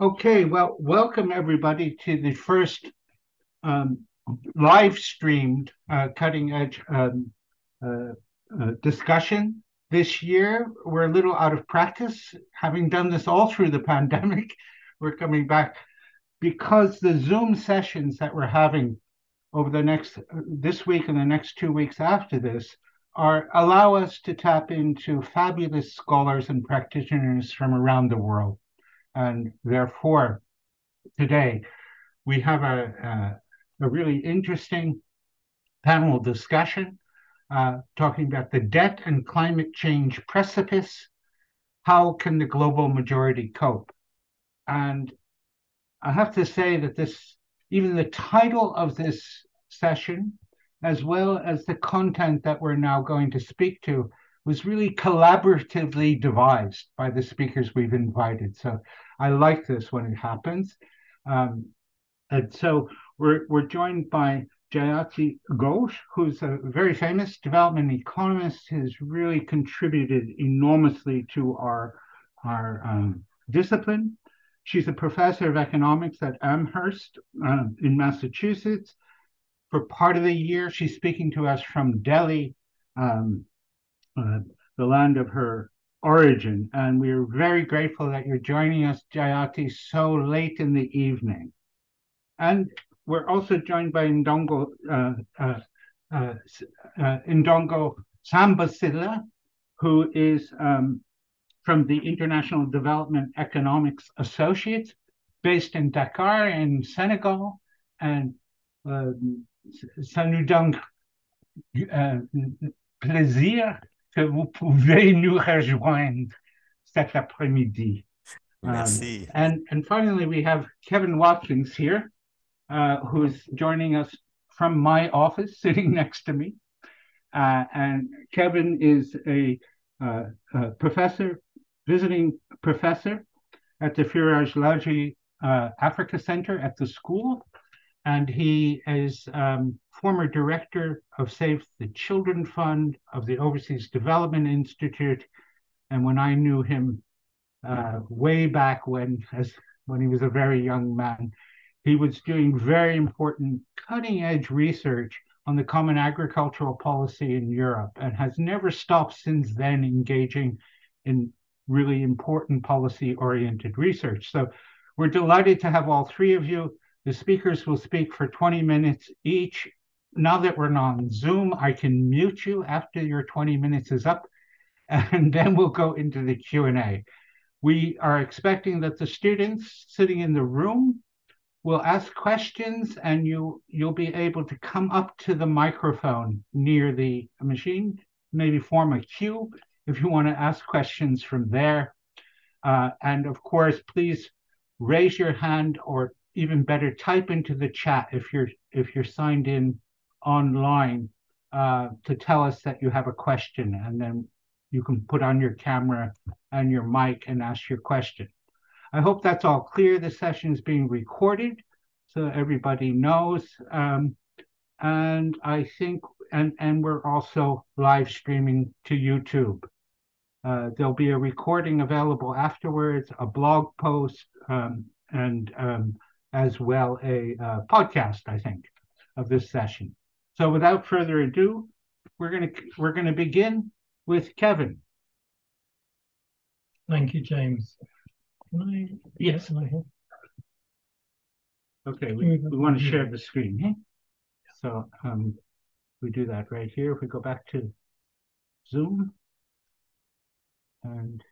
Okay, well, welcome everybody to the first um, live streamed uh, cutting edge um, uh, uh, discussion. This year, we're a little out of practice, having done this all through the pandemic. We're coming back because the Zoom sessions that we're having over the next this week and the next two weeks after this are allow us to tap into fabulous scholars and practitioners from around the world. And therefore, today we have a, a, a really interesting panel discussion uh, talking about the debt and climate change precipice. How can the global majority cope? And I have to say that this, even the title of this session, as well as the content that we're now going to speak to, was really collaboratively devised by the speakers we've invited. So I like this when it happens. Um, and so we're, we're joined by Jayati Ghosh, who's a very famous development economist, has really contributed enormously to our, our um, discipline. She's a professor of economics at Amherst um, in Massachusetts. For part of the year, she's speaking to us from Delhi, um, uh, the land of her origin. And we are very grateful that you're joining us, Jayati, so late in the evening. And we're also joined by Ndongo, uh, uh, uh, uh Ndongo Samba Sylla, who is um, from the International Development Economics Associates, based in Dakar in Senegal. And um, ça nous donne plaisir que vous pouvez nous rejoindre cet après-midi. Merci. Um, and, and finally, we have Kevin Watkins here, uh, who's joining us from my office, sitting next to me. Uh, and Kevin is a, uh, a, professor, visiting professor at the Firoz Lalji uh, Africa Center at the school and he is um, former director of Save the Children Fund of the Overseas Development Institute. And when I knew him uh, way back when, as when he was a very young man, he was doing very important cutting edge research on the common agricultural policy in Europe and has never stopped since then engaging in really important policy oriented research. So we're delighted to have all three of you. The speakers will speak for 20 minutes each. Now that we're on Zoom, I can mute you after your 20 minutes is up, and then we'll go into the Q&A. We are expecting that the students sitting in the room will ask questions and you, you'll be able to come up to the microphone near the machine, maybe form a queue if you want to ask questions from there. Uh, and of course, please raise your hand or even better, type into the chat if you're if you're signed in online uh, to tell us that you have a question, and then you can put on your camera and your mic and ask your question. I hope that's all clear. The session is being recorded, so everybody knows. Um, and I think, and and we're also live streaming to YouTube. Uh, there'll be a recording available afterwards, a blog post, um, and um, as well a uh, podcast, I think, of this session. So without further ado, we're gonna we're gonna begin with Kevin. Thank you, James. Can I? Yes. I hear? Okay, we, we want to share the screen. Hey? So um, we do that right here. If we go back to Zoom and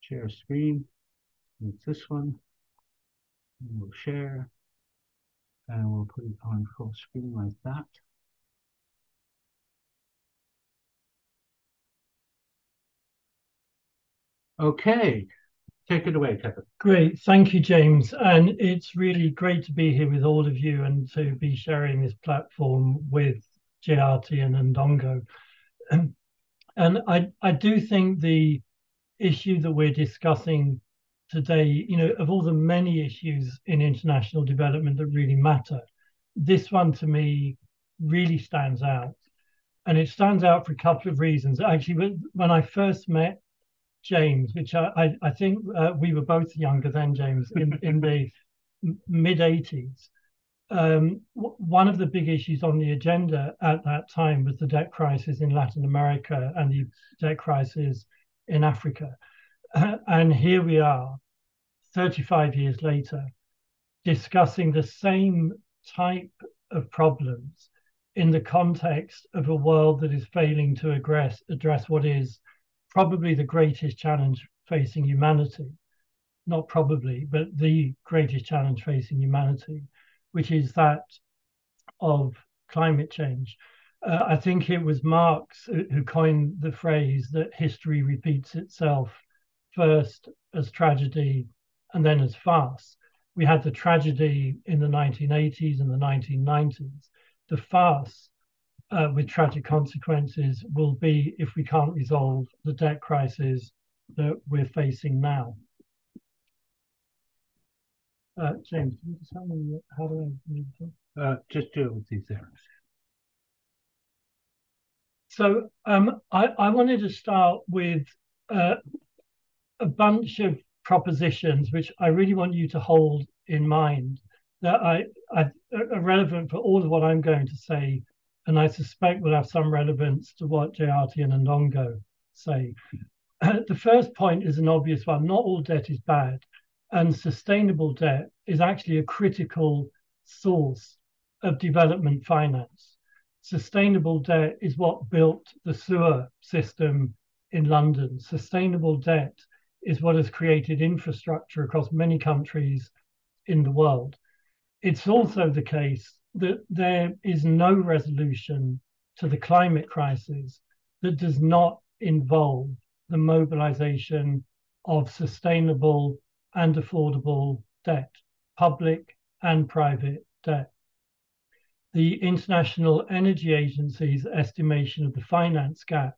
share screen, it's this one we'll share and we'll put it on full screen like that. Okay, take it away, Kevin. Great, thank you, James. And it's really great to be here with all of you and to be sharing this platform with Jayati and Ndongo. And I, I do think the issue that we're discussing today, you know, of all the many issues in international development that really matter, this one to me really stands out. And it stands out for a couple of reasons. Actually, when, I first met James, which I, I, think uh, we were both younger than James in, in the mid 80s. Um, one of the big issues on the agenda at that time was the debt crisis in Latin America and the debt crisis in Africa. And here we are, 35 years later, discussing the same type of problems in the context of a world that is failing to address, address what is probably the greatest challenge facing humanity. Not probably, but the greatest challenge facing humanity, which is that of climate change. Uh, I think it was Marx who coined the phrase that history repeats itself first as tragedy and then as farce. We had the tragedy in the 1980s and the 1990s. The farce uh, with tragic consequences will be if we can't resolve the debt crisis that we're facing now. Uh, James, can you just tell me how do I move to? Uh, just do it with these arrows. So um, I, I, wanted to start with uh, a bunch of propositions which I really want you to hold in mind that I, I are relevant for all of what I'm going to say, and I suspect will have some relevance to what Jayati and Ndongo say. the first point is an obvious one. Not all debt is bad, and sustainable debt is actually a critical source of development finance. Sustainable debt is what built the sewer system in London. Sustainable debt is what has created infrastructure across many countries in the world. It's also the case that there is no resolution to the climate crisis that does not involve the mobilization of sustainable and affordable debt, public and private debt. The International Energy Agency's estimation of the finance gap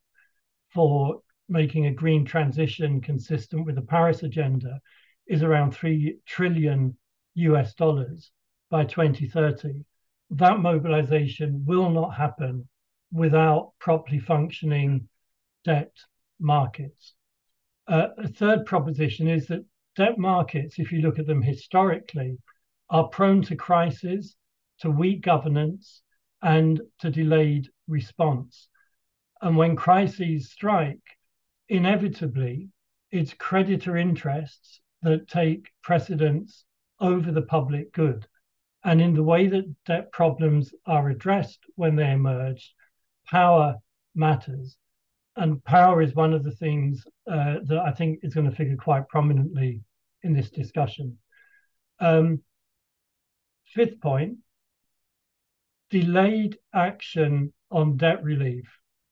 for making a green transition consistent with the Paris Agenda is around 3 trillion US dollars by 2030. That mobilization will not happen without properly functioning debt markets. Uh, a third proposition is that debt markets, if you look at them historically, are prone to crisis, to weak governance, and to delayed response. And when crises strike, inevitably it's creditor interests that take precedence over the public good. And in the way that debt problems are addressed when they emerge, power matters. And power is one of the things uh, that I think is going to figure quite prominently in this discussion. Um, fifth point delayed action on debt relief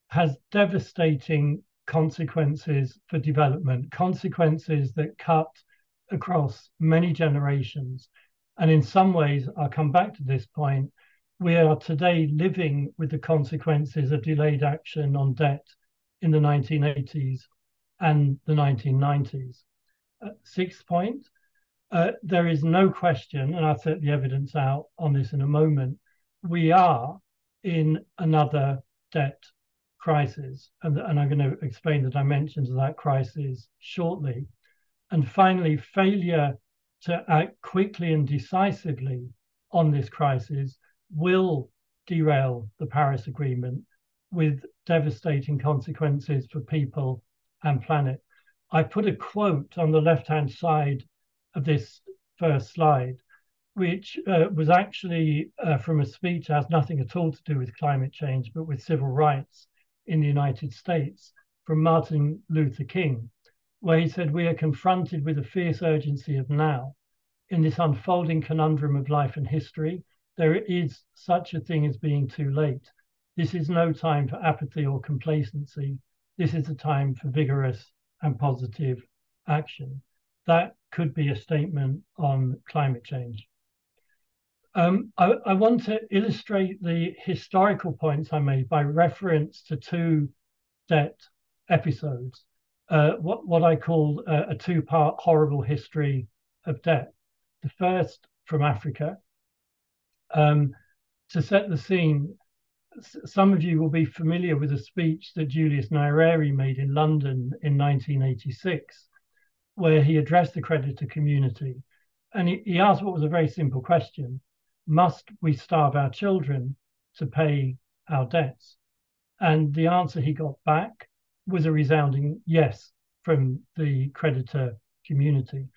has devastating consequences for development, consequences that cut across many generations. And in some ways, I'll come back to this point, we are today living with the consequences of delayed action on debt in the 1980s and the 1990s. Uh, sixth point, uh, there is no question, and I'll set the evidence out on this in a moment, we are in another debt crisis. And, and I'm going to explain the dimensions of that crisis shortly. And finally, failure to act quickly and decisively on this crisis will derail the Paris Agreement with devastating consequences for people and planet. I put a quote on the left hand side of this first slide, which uh, was actually uh, from a speech that has nothing at all to do with climate change, but with civil rights in the United States from Martin Luther King, where he said, We are confronted with a fierce urgency of now. In this unfolding conundrum of life and history, there is such a thing as being too late. This is no time for apathy or complacency. This is a time for vigorous and positive action. That could be a statement on climate change. Um, I, I, want to illustrate the historical points I made by reference to two debt episodes, uh, what, what I call a, a two part horrible history of debt. The first from Africa. Um, to set the scene, some of you will be familiar with a speech that Julius Nyerere made in London in 1986, where he addressed the creditor community. And he, he asked what was a very simple question Must we starve our children to pay our debts? And the answer he got back was a resounding yes from the creditor community.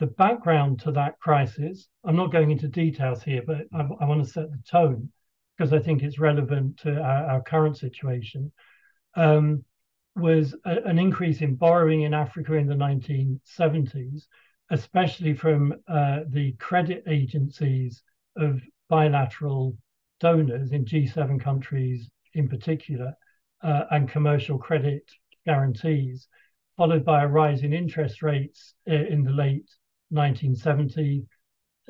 The background to that crisis, I'm not going into details here, but I, I want to set the tone because I think it's relevant to our, our current situation, um, was a, an increase in borrowing in Africa in the 1970s, especially from uh, the credit agencies of bilateral donors in G7 countries in particular, uh, and commercial credit guarantees, followed by a rise in interest rates uh, in the late 1970s,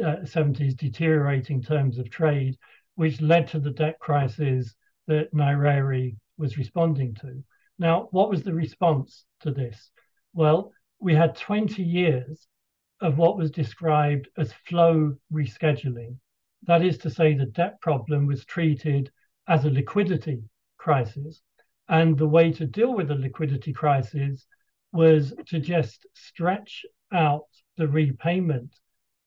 uh, 70s, deteriorating terms of trade, which led to the debt crisis that Nyerere was responding to. Now, what was the response to this? Well, we had 20 years of what was described as flow rescheduling. That is to say, the debt problem was treated as a liquidity crisis. And the way to deal with the liquidity crisis was to just stretch out the repayment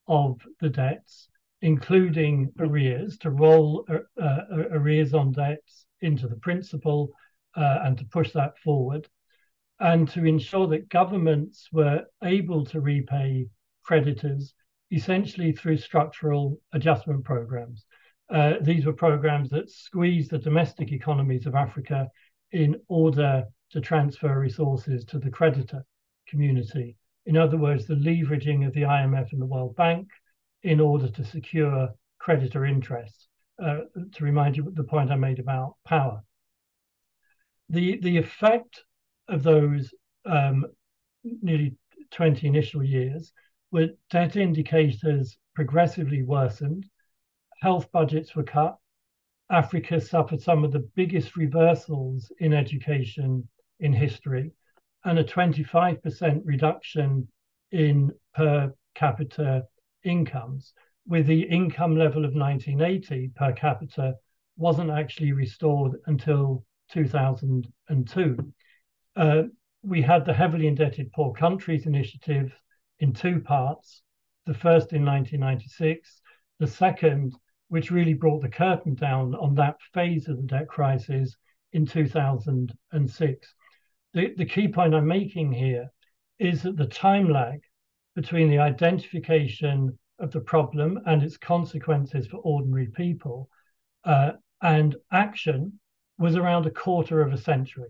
of the debts including arrears, to roll uh, uh, arrears on debts into the principal uh, and to push that forward, and to ensure that governments were able to repay creditors essentially through structural adjustment programs. Uh, these were programs that squeezed the domestic economies of Africa in order to transfer resources to the creditor community. In other words, the leveraging of the IMF and the World Bank, in order to secure creditor interests. Uh, to remind you of the point I made about power. The, the effect of those um, nearly 20 initial years were debt indicators progressively worsened, health budgets were cut, Africa suffered some of the biggest reversals in education in history, and a 25% reduction in per capita incomes, with the income level of 1980 per capita wasn't actually restored until 2002. Uh, we had the heavily indebted poor countries initiative in two parts. The first in 1996, the second, which really brought the curtain down on that phase of the debt crisis in 2006. The, the key point I'm making here is that the time lag between the identification of the problem and its consequences for ordinary people uh, and action was around a quarter of a century.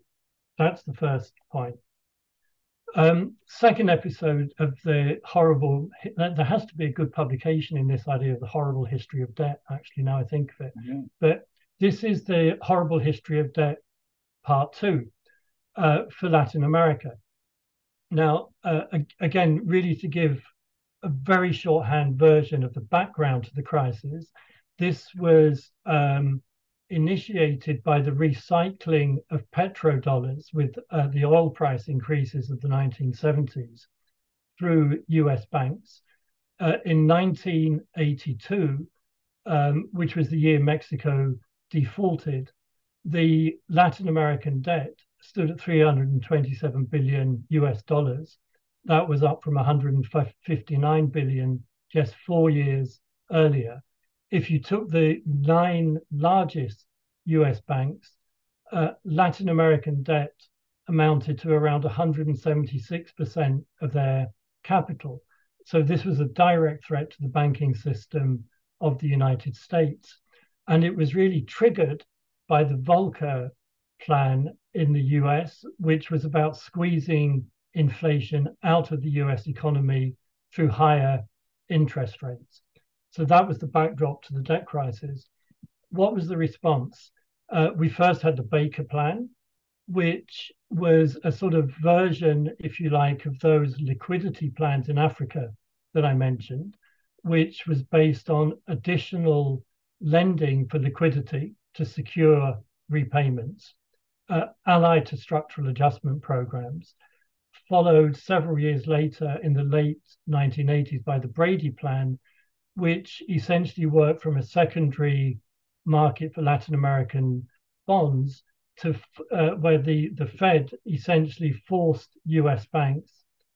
That's the first point. Um, second episode of the horrible, there has to be a good publication in this idea of the horrible history of debt, actually, now I think of it. Mm-hmm. But this is the horrible history of debt part two uh, for Latin America. Now, uh, again, really to give a very shorthand version of the background to the crisis, this was um, initiated by the recycling of petrodollars with uh, the oil price increases of the 1970s through US banks. Uh, in 1982, um, which was the year Mexico defaulted, the Latin American debt stood at 327 billion US dollars. That was up from 159 billion just four years earlier. If you took the nine largest US banks, uh, Latin American debt amounted to around 176% of their capital. So this was a direct threat to the banking system of the United States. And it was really triggered by the Volcker plan in the US, which was about squeezing inflation out of the US economy through higher interest rates. So that was the backdrop to the debt crisis. What was the response? Uh, we first had the Baker Plan, which was a sort of version, if you like, of those liquidity plans in Africa that I mentioned, which was based on additional lending for liquidity to secure repayments uh, allied to structural adjustment programs, followed several years later in the late 1980s by the Brady Plan, which essentially worked from a secondary market for Latin American bonds to uh, where the, the Fed essentially forced US banks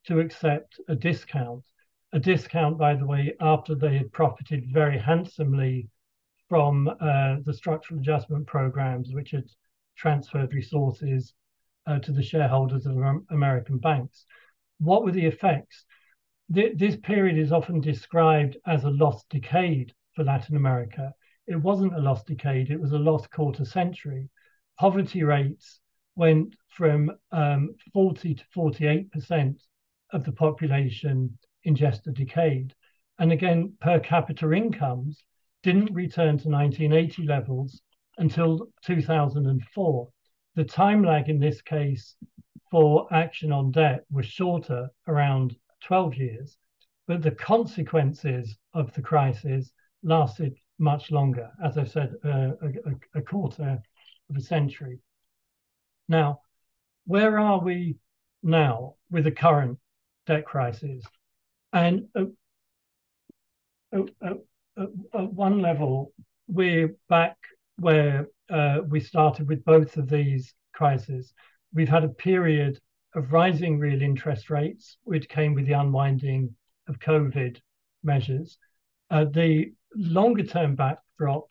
to accept a discount. A discount, by the way, after they had profited very handsomely from uh, the structural adjustment programs, which had transferred resources uh, to the shareholders of American banks. What were the effects? Th- this period is often described as a lost decade for Latin America. It wasn't a lost decade, it was a lost quarter century. Poverty rates went from um, 40 to 48% of the population in just a decade. And again, per capita incomes didn't return to 1980 levels until 2004. The time lag in this case for action on debt was shorter, around 12 years, but the consequences of the crisis lasted much longer, as I've said, uh, a, a, quarter of a century. Now, where are we now with the current debt crisis? And at one level, we're back where uh, we started with both of these crises. We've had a period of rising real interest rates, which came with the unwinding of COVID measures. Uh, the longer term backdrop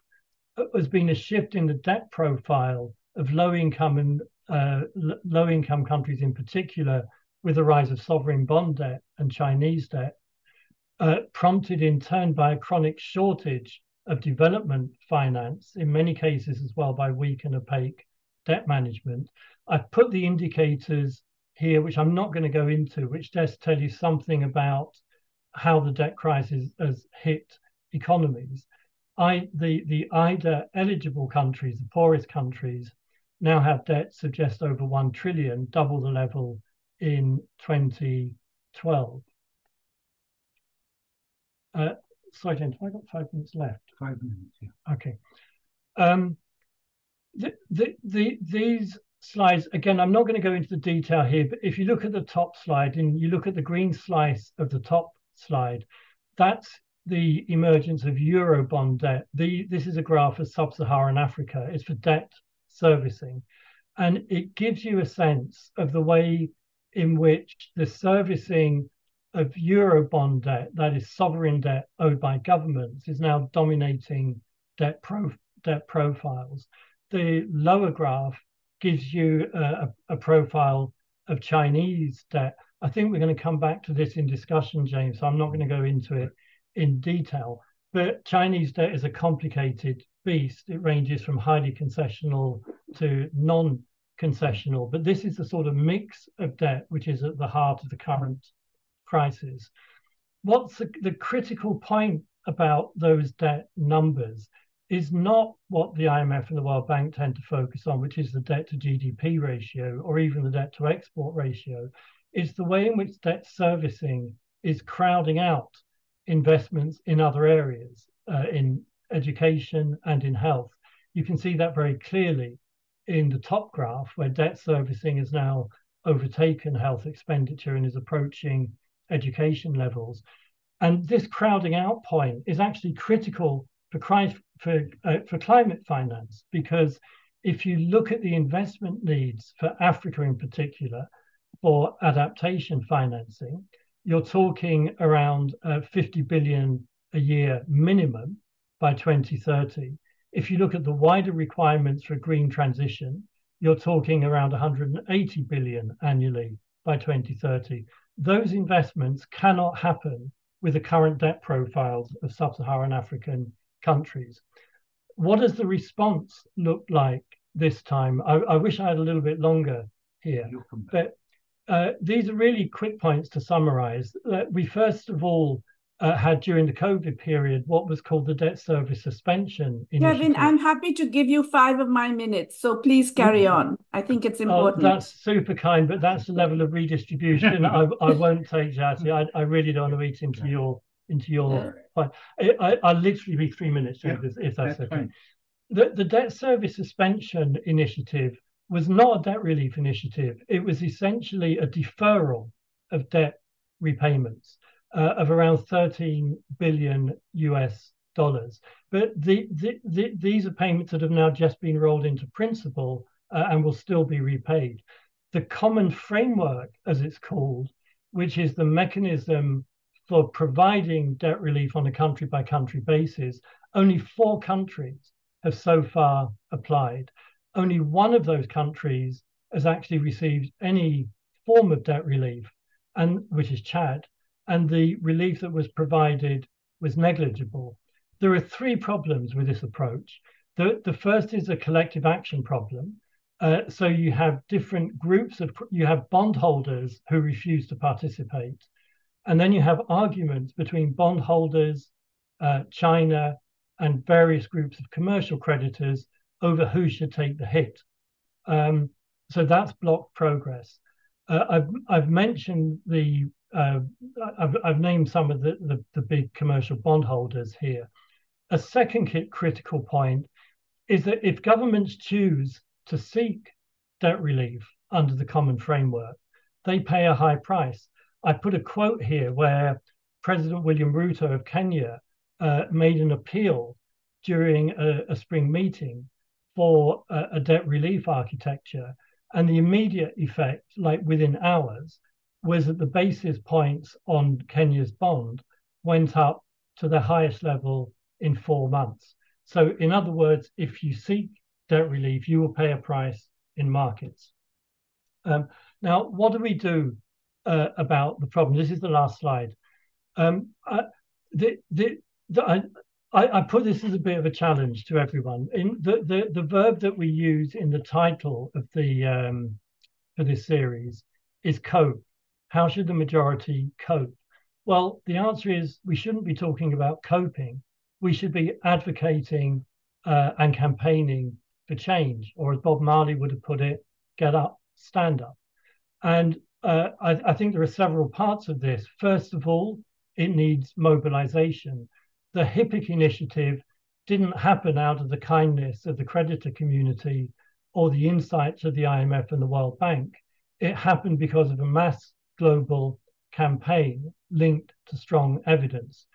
uh, has been a shift in the debt profile of low income and uh, l- low income countries in particular, with the rise of sovereign bond debt and Chinese debt, uh, prompted in turn by a chronic shortage of development finance, in many cases as well by weak and opaque debt management. I've put the indicators here, which I'm not going to go into, which does tell you something about how the debt crisis has hit economies. I, the, the IDA eligible countries, the poorest countries, now have debts of just over 1 trillion, double the level in 2012. Uh, sorry, James, have I got five minutes left? Five minutes, yeah. Okay. Um, the, the, the, these slides, again, I'm not going to go into the detail here, but if you look at the top slide and you look at the green slice of the top slide, that's the emergence of Eurobond debt. The, this is a graph of sub-Saharan Africa. It's for debt servicing. And it gives you a sense of the way in which the servicing of Eurobond debt, that is sovereign debt owed by governments, is now dominating debt, pro- debt profiles. The lower graph gives you a, a profile of Chinese debt. I think we're going to come back to this in discussion, James, so I'm not going to go into it in detail. But Chinese debt is a complicated beast. It ranges from highly concessional to non concessional. But this is the sort of mix of debt which is at the heart of the current crisis. What's the, the critical point about those debt numbers is not what the IMF and the World Bank tend to focus on, which is the debt to GDP ratio or even the debt to export ratio. It's the way in which debt servicing is crowding out investments in other areas, uh, in education and in health. You can see that very clearly in the top graph, where debt servicing has now overtaken health expenditure and is approaching education levels. And this crowding out point is actually critical for, for, uh, for climate finance because if you look at the investment needs for Africa in particular for adaptation financing, you're talking around uh, 50 billion a year minimum by 2030. If you look at the wider requirements for green transition, you're talking around 180 billion annually by 2030 those investments cannot happen with the current debt profiles of sub Saharan African countries. What does the response look like this time? I, I wish I had a little bit longer here, but uh, these are really quick points to summarize. Uh, we first of all uh, had during the COVID period what was called the debt service suspension. Initiative. Kevin, I'm happy to give you five of my minutes, so please carry mm-hmm. on. I think it's oh, important. Oh, that's super kind, but that's the level of redistribution I, I won't take, Jayati. I, I really don't want to eat into your into your. Yeah. I, I, will literally be three minutes, yeah, if, if that's, that's, okay. The, the debt service suspension initiative was not a debt relief initiative. It was essentially a deferral of debt repayments uh, of around 13 billion US dollars. But the, the, the, these are payments that have now just been rolled into principal uh, and will still be repaid. The common framework, as it's called, which is the mechanism for providing debt relief on a country by country basis, only four countries have so far applied. Only one of those countries has actually received any form of debt relief, and which is Chad, and the relief that was provided was negligible. There are three problems with this approach. The, the first is a collective action problem. Uh, so you have different groups of, you have bondholders who refuse to participate. And then you have arguments between bondholders, uh, China, and various groups of commercial creditors over who should take the hit. Um, so that's blocked progress. Uh, I've, I've mentioned the, uh, I've, I've named some of the, the, the big commercial bondholders here. A second critical point is that if governments choose to seek debt relief under the common framework, they pay a high price. I put a quote here where President William Ruto of Kenya uh, made an appeal during a, a spring meeting for a, a, debt relief architecture. And the immediate effect, like within hours, was that the basis points on Kenya's bond went up to the highest level in four months. So, in other words, if you seek debt relief, you will pay a price in markets. Um, now, what do we do uh, about the problem? This is the last slide. Um, uh, the, the, the, I, I, I, put this as a bit of a challenge to everyone. In the, the, the verb that we use in the title of the um, for this series is cope. How should the majority cope? Well, the answer is we shouldn't be talking about coping. We should be advocating uh, and campaigning for change, or as Bob Marley would have put it, get up, stand up. And uh, I, I think there are several parts of this. First of all, it needs mobilization the HIPC initiative didn't happen out of the kindness of the creditor community or the insights of the IMF and the World Bank. It happened because of a mass global campaign linked to strong evidence.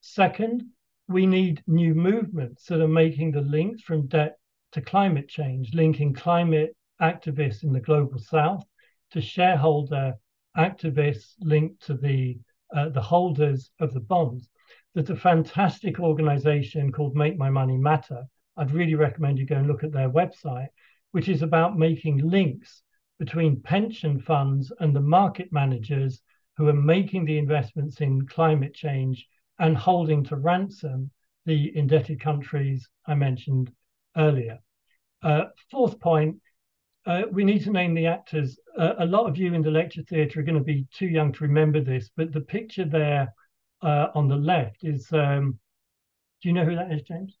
Second, we need new movements that are making the links from debt to climate change, linking climate activists in the global south to shareholder activists linked to the uh, the holders of the bonds there's a fantastic organization called Make My Money Matter. I'd really recommend you go and look at their website, which is about making links between pension funds and the market managers who are making the investments in climate change and holding to ransom the indebted countries I mentioned earlier. Uh, fourth point, uh, we need to name the actors. Uh, a lot of you in the lecture theatre are going to be too young to remember this, but the picture there uh, on the left is, um, do you know who that is, James?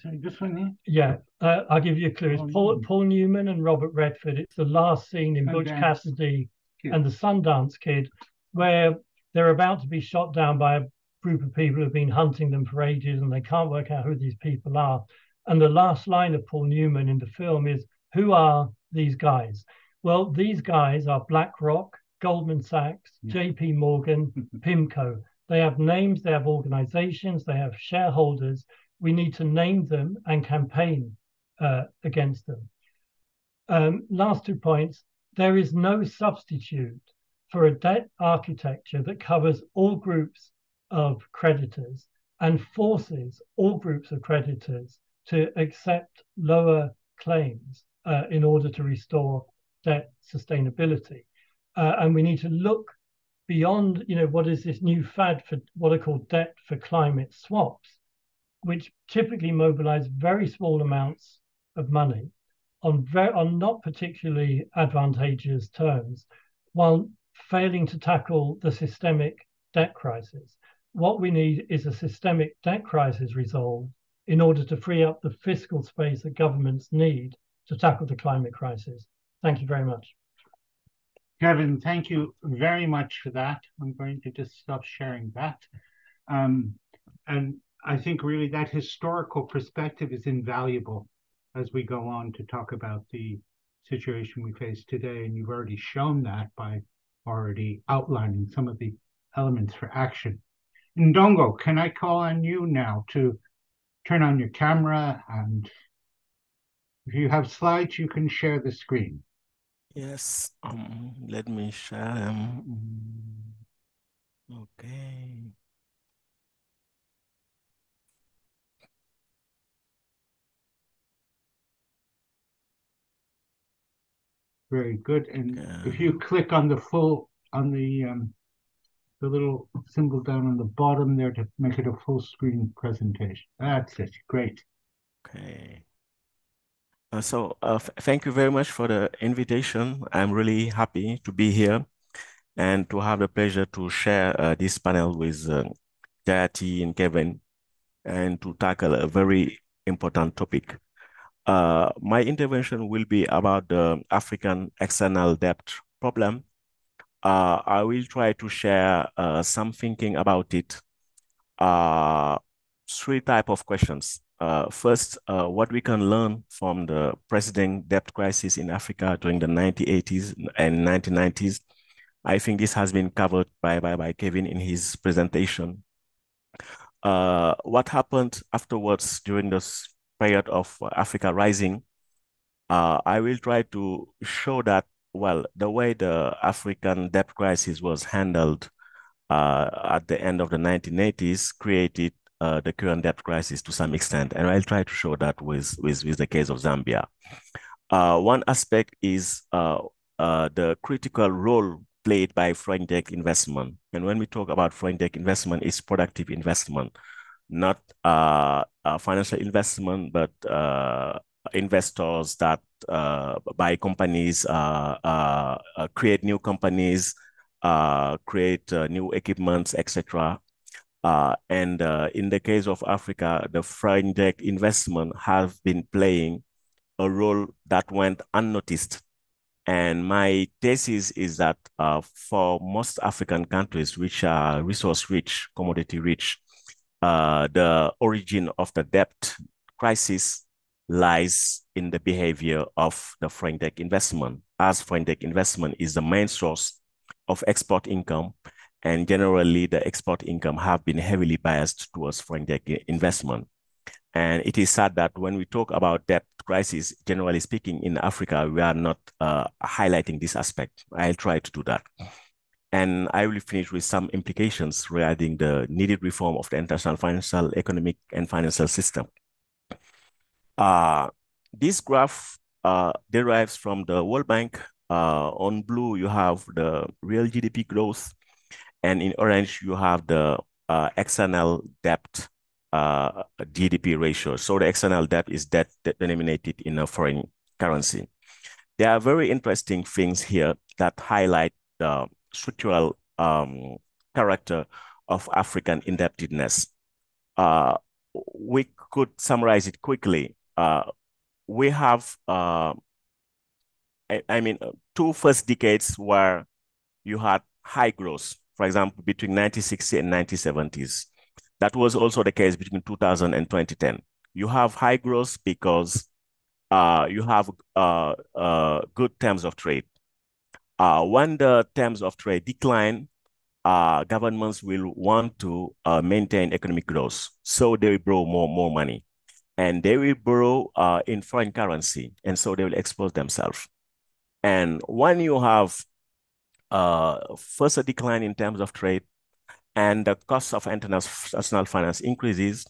Sorry, this one here? Yeah, uh, I'll give you a clue. It's oh, Paul, Paul Newman and Robert Redford. It's the last scene in Sundance Butch Cassidy Kid. and the Sundance Kid, where they're about to be shot down by a group of people who've been hunting them for ages and they can't work out who these people are. And the last line of Paul Newman in the film is, Who are these guys? Well, these guys are BlackRock, Goldman Sachs, JP Morgan, PIMCO. They have names, they have organizations, they have shareholders. We need to name them and campaign uh, against them. Um, last two points there is no substitute for a debt architecture that covers all groups of creditors and forces all groups of creditors to accept lower claims uh, in order to restore debt sustainability. Uh, and we need to look beyond, you know, what is this new fad for what are called debt for climate swaps, which typically mobilize very small amounts of money on very on not particularly advantageous terms, while failing to tackle the systemic debt crisis. What we need is a systemic debt crisis resolved in order to free up the fiscal space that governments need to tackle the climate crisis. Thank you very much. Kevin, thank you very much for that. I'm going to just stop sharing that. Um, and I think really that historical perspective is invaluable as we go on to talk about the situation we face today. And you've already shown that by already outlining some of the elements for action. Ndongo, can I call on you now to turn on your camera and if you have slides, you can share the screen. Yes, um, let me share them. Okay. Very good. And if you click on the full, on the, um, the little symbol down on the bottom there to make it a full screen presentation. That's it. Great. Okay. Uh, so uh, thank you very much for the invitation. I'm really happy to be here and to have the pleasure to share uh, this panel with uh, and Kevin and to tackle a very important topic. Uh, my intervention will be about the African external debt problem. Uh, I will try to share uh, some thinking about it. Uh, three type of questions. Uh, first, uh, what we can learn from the preceding debt crisis in Africa during the 1980s and 1990s. I think this has been covered by, by, by Kevin in his presentation. Uh, what happened afterwards during this period of Africa rising, I will try to show that, well, the way the African debt crisis was handled uh, at the end of the 1980s created uh, the current debt crisis to some extent. And I'll try to show that with, with, with the case of Zambia. Uh, one aspect is uh, uh, the critical role played by foreign direct investment. And when we talk about foreign direct investment, it's productive investment, not uh, financial investment, but investors that uh, buy companies, create new companies, create new equipments, etc. Uh, and uh, in the case of Africa, the foreign direct investment have been playing a role that went unnoticed. And my thesis is that uh, for most African countries, which are resource rich, commodity rich, uh, the origin of the debt crisis lies in the behavior of the foreign direct investment, as foreign direct investment is the main source of export income and generally the export income have been heavily biased towards foreign direct investment. And it is sad that when we talk about debt crisis, generally speaking, in Africa, we are not uh, highlighting this aspect. I'll try to do that. And I will finish with some implications regarding the needed reform of the international financial, economic, and financial system. Uh, this graph uh, derives from the World Bank. Uh, on blue, you have the real GDP growth and in orange, you have the uh, external debt uh, GDP ratio. So the external debt is debt denominated in a foreign currency. There are very interesting things here that highlight the structural um, character of African indebtedness. Uh, we could summarize it quickly. Uh, we have, uh, I, I mean, two first decades where you had high growth for example, between 1960 and 1970s. That was also the case between 2000 and 2010. You have high growth because uh, you have uh, uh, good terms of trade. Uh, when the terms of trade decline, uh, governments will want to uh, maintain economic growth. So they will borrow more, more money. And they will borrow in foreign currency. And so they will expose themselves. And when you have uh, first a decline in terms of trade and the cost of international finance increases,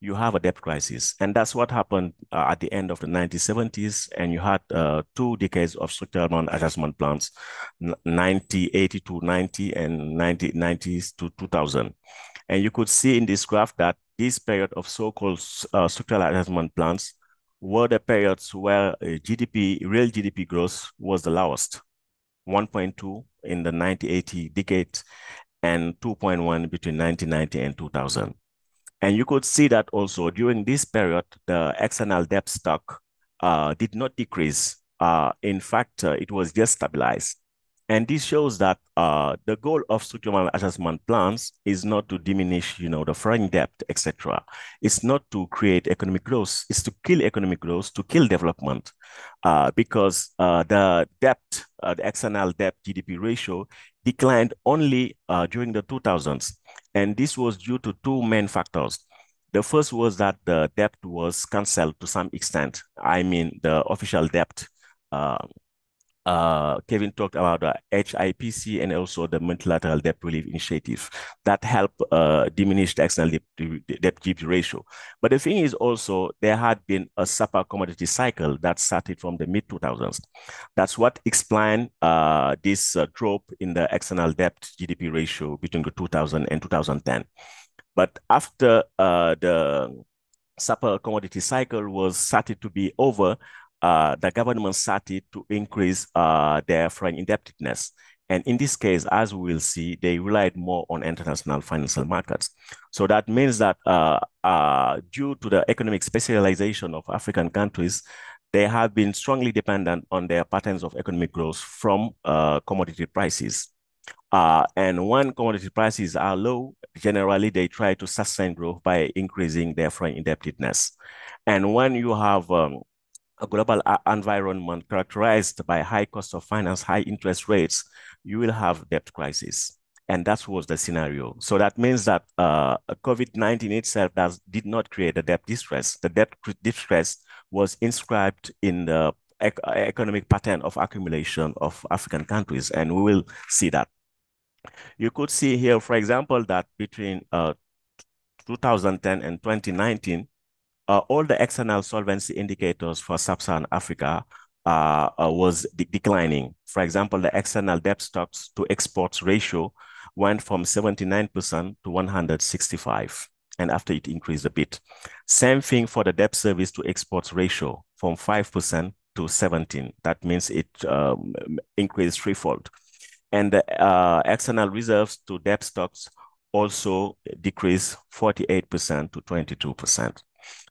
you have a debt crisis. And that's what happened uh, at the end of the 1970s. And you had uh, two decades of structural adjustment plans, 1980 to 90 and 1990s to 2000. And you could see in this graph that this period of so-called uh, structural adjustment plans were the periods where uh, GDP, real GDP growth was the lowest. 1.2 in the 1980 decade and 2.1 between 1990 and 2000. And you could see that also during this period, the external debt stock uh, did not decrease. Uh, in fact, uh, it was just stabilized. And this shows that uh, the goal of structural adjustment plans is not to diminish, you know, the foreign debt, etc. It's not to create economic growth. It's to kill economic growth, to kill development, uh, because uh, the debt, uh, the external debt GDP ratio declined only uh, during the 2000s. And this was due to two main factors. The first was that the debt was canceled to some extent. I mean, the official debt uh, uh, Kevin talked about the HIPC and also the multilateral debt relief initiative that help uh, diminish the external debt, GDP ratio. But the thing is also there had been a super commodity cycle that started from the mid 2000s. That's what explained uh, this uh, drop in the external debt GDP ratio between the 2000 and 2010. But after uh, the super commodity cycle was started to be over, uh, the government started to increase uh, their foreign indebtedness. And in this case, as we will see, they relied more on international financial markets. So that means that uh, uh, due to the economic specialization of African countries, they have been strongly dependent on their patterns of economic growth from uh, commodity prices. Uh, and when commodity prices are low, generally they try to sustain growth by increasing their foreign indebtedness. And when you have um, global environment characterized by high cost of finance, high interest rates, you will have debt crisis. And that was the scenario. So that means that uh, COVID-19 itself does, did not create a debt distress. The debt distress was inscribed in the ec economic pattern of accumulation of African countries, and we will see that. You could see here, for example, that between uh, 2010 and 2019, uh, all the external solvency indicators for sub-Saharan Africa uh, uh, was de declining. For example, the external debt stocks to exports ratio went from 79% to 165, and after it increased a bit. Same thing for the debt service to exports ratio from 5% to 17. That means it um, increased threefold. And the uh, external reserves to debt stocks also decreased 48% to 22%.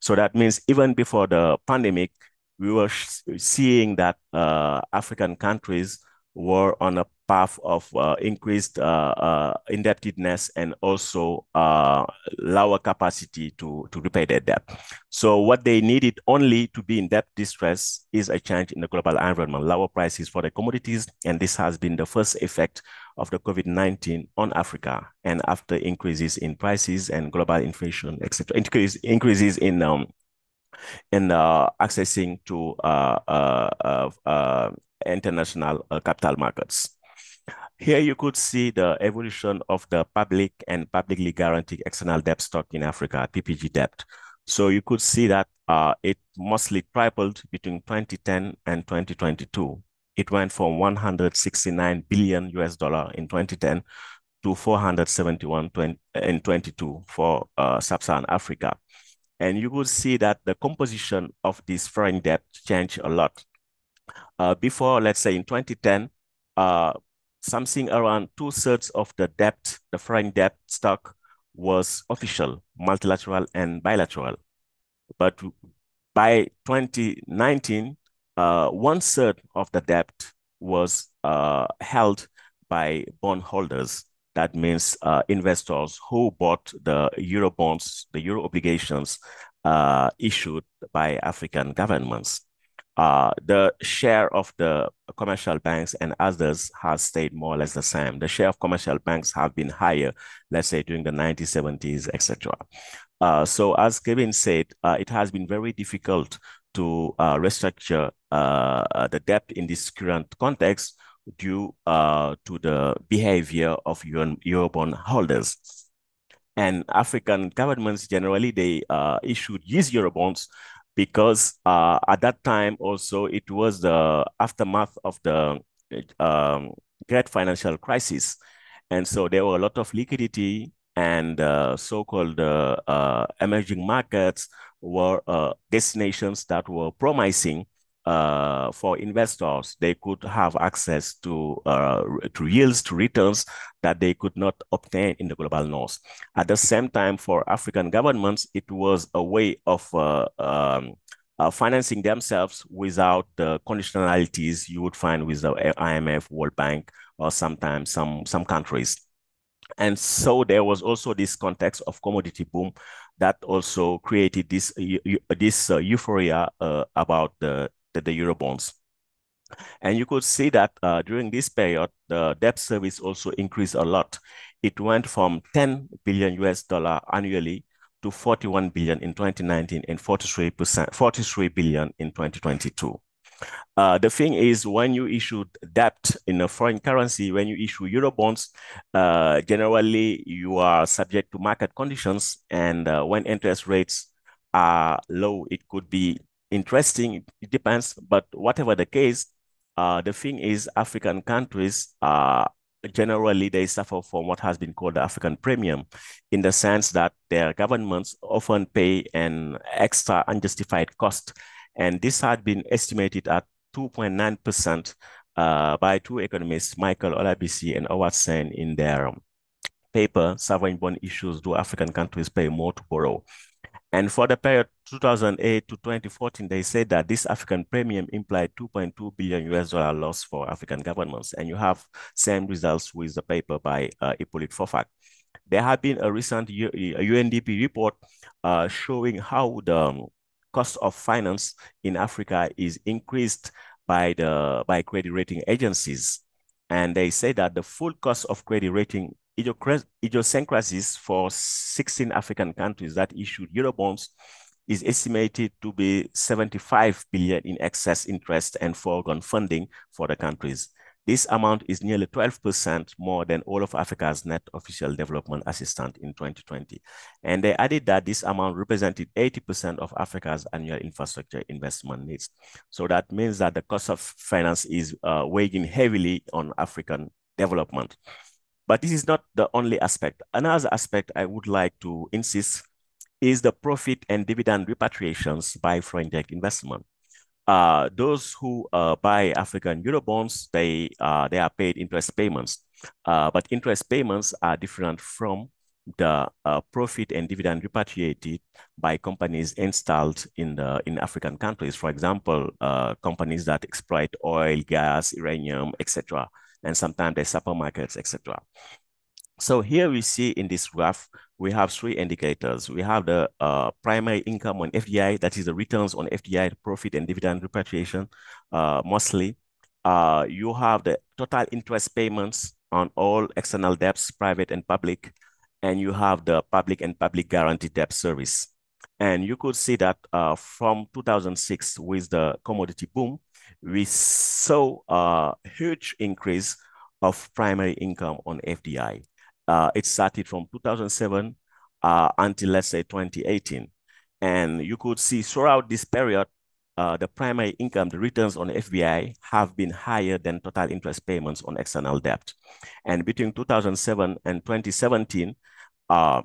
So that means even before the pandemic, we were seeing that uh, African countries were on a path of uh, increased uh, uh indebtedness and also uh, lower capacity to, to repay their debt. So what they needed only to be in debt distress is a change in the global environment, lower prices for the commodities, and this has been the first effect of the COVID-19 on Africa and after increases in prices and global inflation, etc., increase, increases in um, in uh, accessing to uh, uh, uh, uh international uh, capital markets. Here you could see the evolution of the public and publicly guaranteed external debt stock in Africa, PPG debt. So you could see that it mostly tripled between 2010 and 2022 it went from 169 billion US dollar in 2010 to 471 in 22 for uh, sub-Saharan Africa. And you will see that the composition of this foreign debt changed a lot. Uh, before, let's say in 2010, uh, something around two thirds of the debt, the foreign debt stock was official, multilateral and bilateral. But by 2019, uh, one third of the debt was uh, held by bondholders. That means uh, investors who bought the euro bonds, the euro obligations uh, issued by African governments. Uh, the share of the commercial banks and others has stayed more or less the same. The share of commercial banks have been higher, let's say during the 1970s, etc. Uh, so as Kevin said, uh, it has been very difficult to uh, restructure uh, the debt in this current context due uh, to the behavior of Eurobond holders. And African governments generally, they uh, issued these Eurobonds because uh, at that time also it was the aftermath of the um, great financial crisis. And so there were a lot of liquidity and uh, so-called uh, uh, emerging markets were uh, destinations that were promising uh, for investors. They could have access to uh, to yields, to returns that they could not obtain in the global north. At the same time, for African governments, it was a way of uh, um, uh, financing themselves without the conditionalities you would find with the IMF, World Bank, or sometimes some some countries. And so there was also this context of commodity boom that also created this this uh, euphoria uh, about the, the the Eurobonds. And you could see that uh, during this period, the debt service also increased a lot. It went from 10 billion US dollar annually to 41 billion in 2019 and 43%, 43 billion in 2022. Uh, the thing is, when you issue debt in a foreign currency, when you issue euro bonds, uh, generally you are subject to market conditions. And uh, when interest rates are low, it could be interesting. It depends. But whatever the case, uh, the thing is, African countries uh, generally they suffer from what has been called the African premium, in the sense that their governments often pay an extra unjustified cost. And this had been estimated at 2.9% uh, by two economists, Michael Olabisi and Howard Stein, in their paper, Sovereign Bond Issues Do African Countries Pay More to Borrow? And for the period 2008 to 2014, they said that this African premium implied 2.2 billion US dollar loss for African governments. And you have same results with the paper by uh, Hippolyte Fofack. There have been a recent UNDP report uh, showing how the um, cost of finance in Africa is increased by the by credit rating agencies. And they say that the full cost of credit rating idiosyncrasies for 16 African countries that issued Eurobonds is estimated to be 75 billion in excess interest and foregone funding for the countries. This amount is nearly 12% more than all of Africa's net official development assistance in 2020. And they added that this amount represented 80% of Africa's annual infrastructure investment needs. So that means that the cost of finance is uh, weighing heavily on African development. But this is not the only aspect. Another aspect I would like to insist is the profit and dividend repatriations by foreign direct investment uh, those who uh, buy African Eurobonds, they, uh, they are paid interest payments. Uh, but interest payments are different from the uh, profit and dividend repatriated by companies installed in the in African countries. For example, uh, companies that exploit oil, gas, uranium, etc., and sometimes the supermarkets, etc. So here we see in this graph, we have three indicators. We have the uh, primary income on FDI, that is the returns on FDI, profit and dividend repatriation, uh, mostly. Uh, you have the total interest payments on all external debts, private and public, and you have the public and public guaranteed debt service. And you could see that uh, from 2006 with the commodity boom, we saw a huge increase of primary income on FDI. Uh, it started from 2007 uh, until let's say 2018. And you could see throughout this period, uh, the primary income, the returns on FDI have been higher than total interest payments on external debt. And between 2007 and 2017, uh,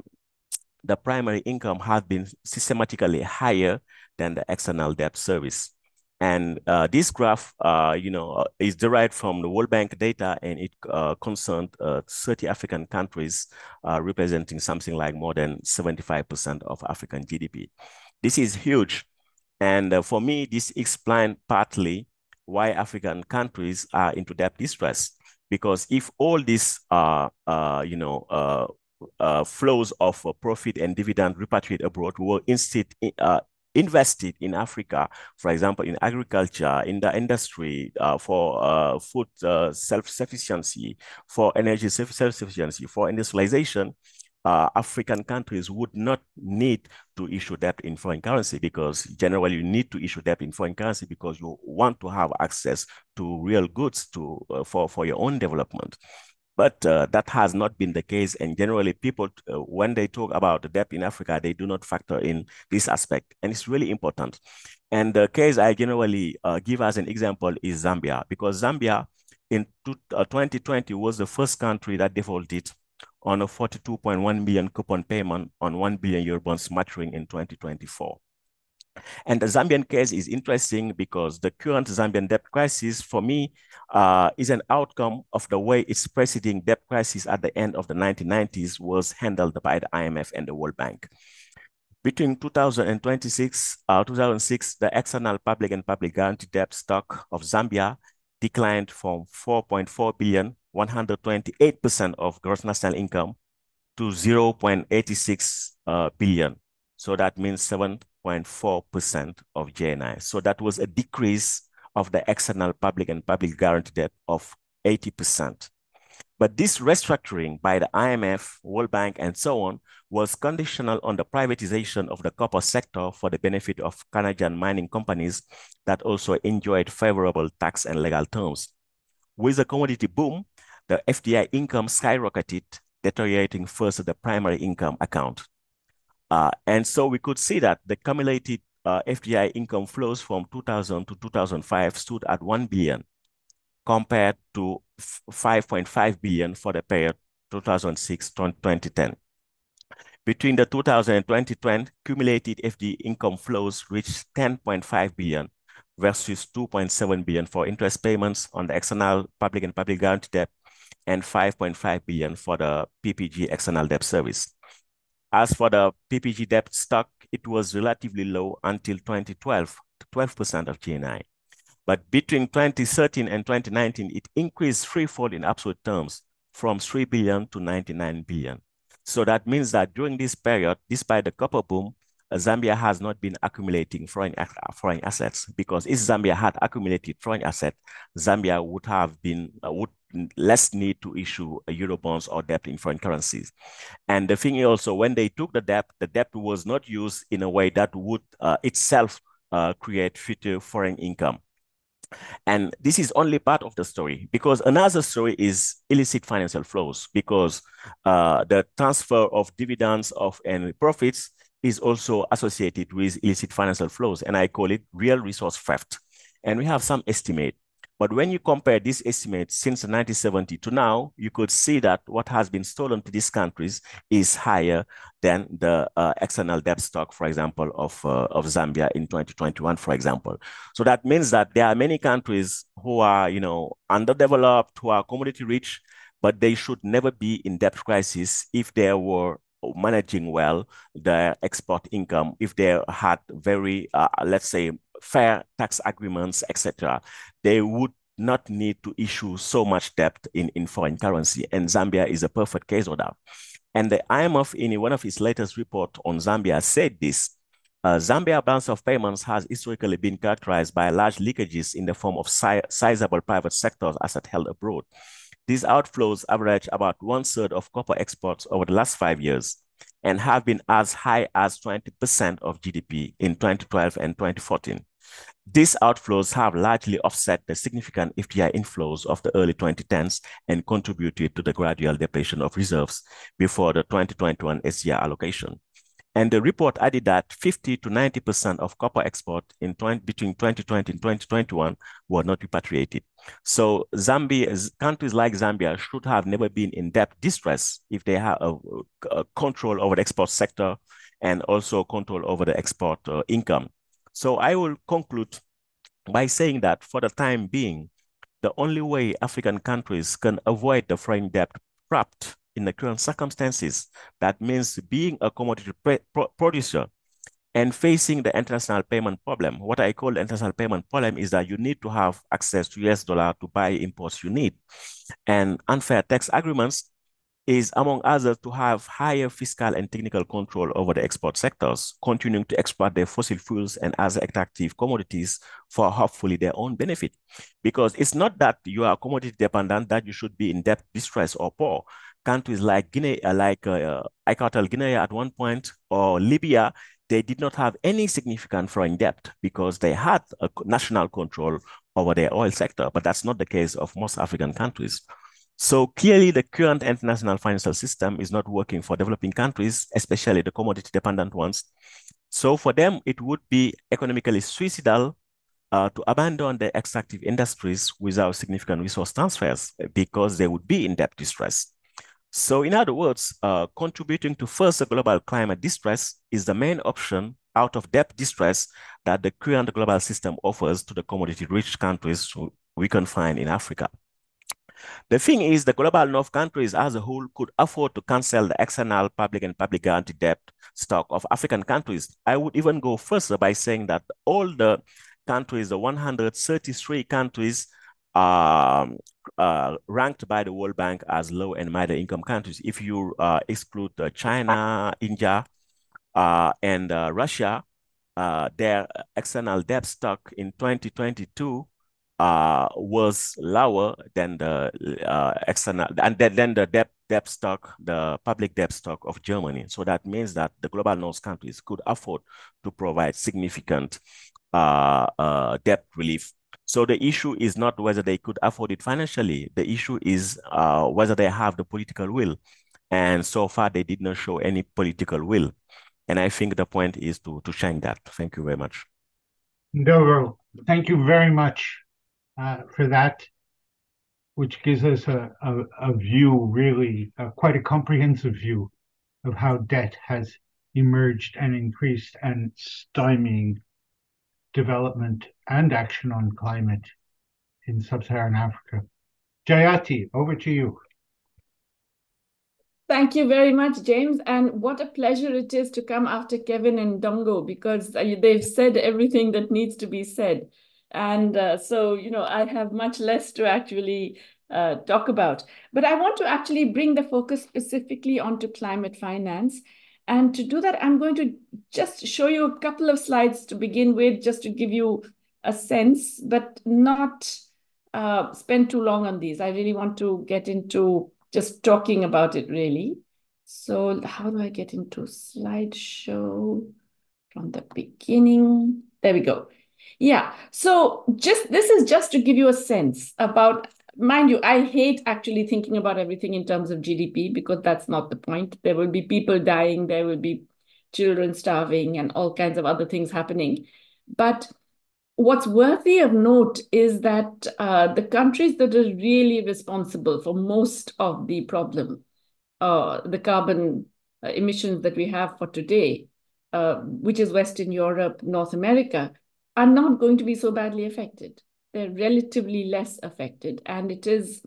the primary income has been systematically higher than the external debt service. And uh, this graph, uh, you know, uh, is derived from the World Bank data, and it uh, concerned uh, 30 African countries, uh, representing something like more than 75% of African GDP. This is huge, and for me, this explains partly why African countries are into debt distress. Because if all these, you know, flows of profit and dividend repatriated abroad were instead invested in Africa, for example, in agriculture, in the industry, uh, for uh, food uh, self-sufficiency, for energy self-sufficiency, for industrialization, uh, African countries would not need to issue debt in foreign currency because generally you need to issue debt in foreign currency because you want to have access to real goods to uh, for, for your own development. But uh, that has not been the case. And generally, people, uh, when they talk about the debt in Africa, they do not factor in this aspect. And it's really important. And the case I generally uh, give as an example is Zambia, because Zambia in 2020 uh, was the first country that defaulted on a 42.1 million coupon payment on 1 billion euro bonds maturing in 2024. And the Zambian case is interesting because the current Zambian debt crisis, for me, uh, is an outcome of the way its preceding debt crisis at the end of the 1990s was handled by the IMF and the World Bank. Between 2026, uh, 2006, the external public and public guaranteed debt stock of Zambia declined from 4.4 billion, 128% of gross national income, to 0.86 uh, billion. So that means 7 0.4% of GNI. So that was a decrease of the external public and public guarantee debt of 80%. But this restructuring by the IMF, World Bank, and so on was conditional on the privatization of the copper sector for the benefit of Canadian mining companies that also enjoyed favorable tax and legal terms. With the commodity boom, the FDI income skyrocketed, deteriorating first the primary income account. Uh, and so we could see that the cumulated uh, FDI income flows from 2000 to 2005 stood at 1 billion compared to 5.5 billion for the period 2006 to 2010. Between the 2000 and 2020, cumulated FD income flows reached 10.5 billion versus 2.7 billion for interest payments on the external public and public guarantee debt and 5.5 billion for the PPG external debt service. As for the PPG debt stock, it was relatively low until 2012, 12% of GNI. But between 2013 and 2019, it increased threefold in absolute terms from 3 billion to 99 billion. So that means that during this period, despite the copper boom, Zambia has not been accumulating foreign, foreign assets because if Zambia had accumulated foreign assets, Zambia would have been uh, would less need to issue euro bonds or debt in foreign currencies. And the thing is also, when they took the debt, the debt was not used in a way that would uh, itself uh, create future foreign income. And this is only part of the story because another story is illicit financial flows because uh, the transfer of dividends of and profits is also associated with illicit financial flows. And I call it real resource theft. And we have some estimate but when you compare these estimates since 1970 to now, you could see that what has been stolen to these countries is higher than the uh, external debt stock, for example, of, uh, of Zambia in 2021, for example. So that means that there are many countries who are, you know, underdeveloped, who are commodity rich, but they should never be in debt crisis if they were managing well their export income, if they had very, uh, let's say, fair tax agreements, etc., they would not need to issue so much debt in, in foreign currency. And Zambia is a perfect case of that. And the IMF, in one of its latest report on Zambia, said this. Uh, Zambia balance of payments has historically been characterized by large leakages in the form of si sizable private sector asset held abroad. These outflows average about one third of copper exports over the last five years and have been as high as 20% of GDP in 2012 and 2014. These outflows have largely offset the significant FDI inflows of the early 2010s and contributed to the gradual depletion of reserves before the 2021 SDR allocation. And the report added that 50 to 90% of copper export in 20, between 2020 and 2021 were not repatriated. So Zambia, countries like Zambia should have never been in debt distress if they have a, a control over the export sector and also control over the export uh, income. So I will conclude by saying that for the time being, the only way African countries can avoid the foreign debt trapped in the current circumstances, that means being a commodity pro producer and facing the international payment problem. What I call the international payment problem is that you need to have access to US dollar to buy imports you need. And unfair tax agreements is, among others, to have higher fiscal and technical control over the export sectors, continuing to export their fossil fuels and other attractive commodities for hopefully their own benefit. Because it's not that you are commodity dependent that you should be in debt distress or poor. Countries like Guinea, uh, like uh, Equatorial Guinea at one point, or Libya, they did not have any significant foreign debt because they had a national control over their oil sector. But that's not the case of most African countries. So clearly the current international financial system is not working for developing countries, especially the commodity dependent ones. So for them, it would be economically suicidal uh, to abandon the extractive industries without significant resource transfers because they would be in debt distress. So in other words, uh, contributing to first global climate distress is the main option out of debt distress that the current global system offers to the commodity rich countries we can find in Africa. The thing is, the global north countries as a whole could afford to cancel the external public and public guarantee debt stock of African countries. I would even go further by saying that all the countries, the 133 countries, um, uh, ranked by the World Bank as low and middle income countries. If you uh, exclude uh, China, India, uh, and uh, Russia, uh, their external debt stock in 2022 uh, was lower than the external and then the debt debt stock, the public debt stock of Germany. So that means that the global north countries could afford to provide significant debt relief. So the issue is not whether they could afford it financially. The issue is uh, whether they have the political will. And so far, they did not show any political will. And I think the point is to, to change that. Thank you very much. Ndongo, thank you very much uh, for that, which gives us a, a, a view, really, quite a comprehensive view of how debt has emerged and increased and stymieing development and action on climate in sub-Saharan Africa. Jayati, over to you. Thank you very much, James. And what a pleasure it is to come after Kevin and Ndongo because uh, they've said everything that needs to be said. And uh, so, you know, I have much less to actually uh, talk about. But I want to actually bring the focus specifically onto climate finance. And to do that, I'm going to just show you a couple of slides to begin with, just to give you a sense, but not uh, spend too long on these. I really want to get into just talking about it, really. So how do I get into slideshow from the beginning? There we go. Yeah, so just this is just to give you a sense about, mind you, I hate actually thinking about everything in terms of GDP because that's not the point. There will be people dying, there will be children starving and all kinds of other things happening. But what's worthy of note is that uh, the countries that are really responsible for most of the problem, uh, the carbon uh, emissions that we have for today, uh, which is Western Europe, North America, are not going to be so badly affected. They're relatively less affected. And it is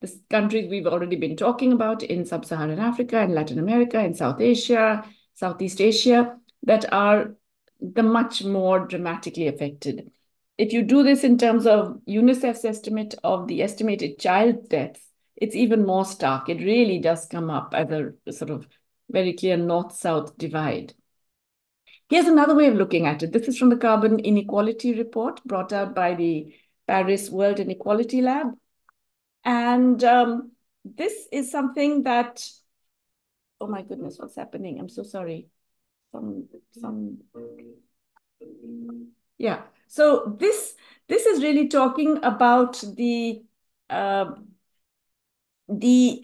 the countries we've already been talking about in Sub-Saharan Africa and Latin America and South Asia, Southeast Asia, that are the much more dramatically affected. If you do this in terms of UNICEF's estimate of the estimated child deaths, it's even more stark. It really does come up as a sort of very clear north-south divide. Here's another way of looking at it. This is from the Carbon Inequality Report brought out by the Paris World Inequality Lab. And um, this is something that, oh my goodness, what's happening? I'm so sorry. Some, some, yeah. So this, this is really talking about the, uh, the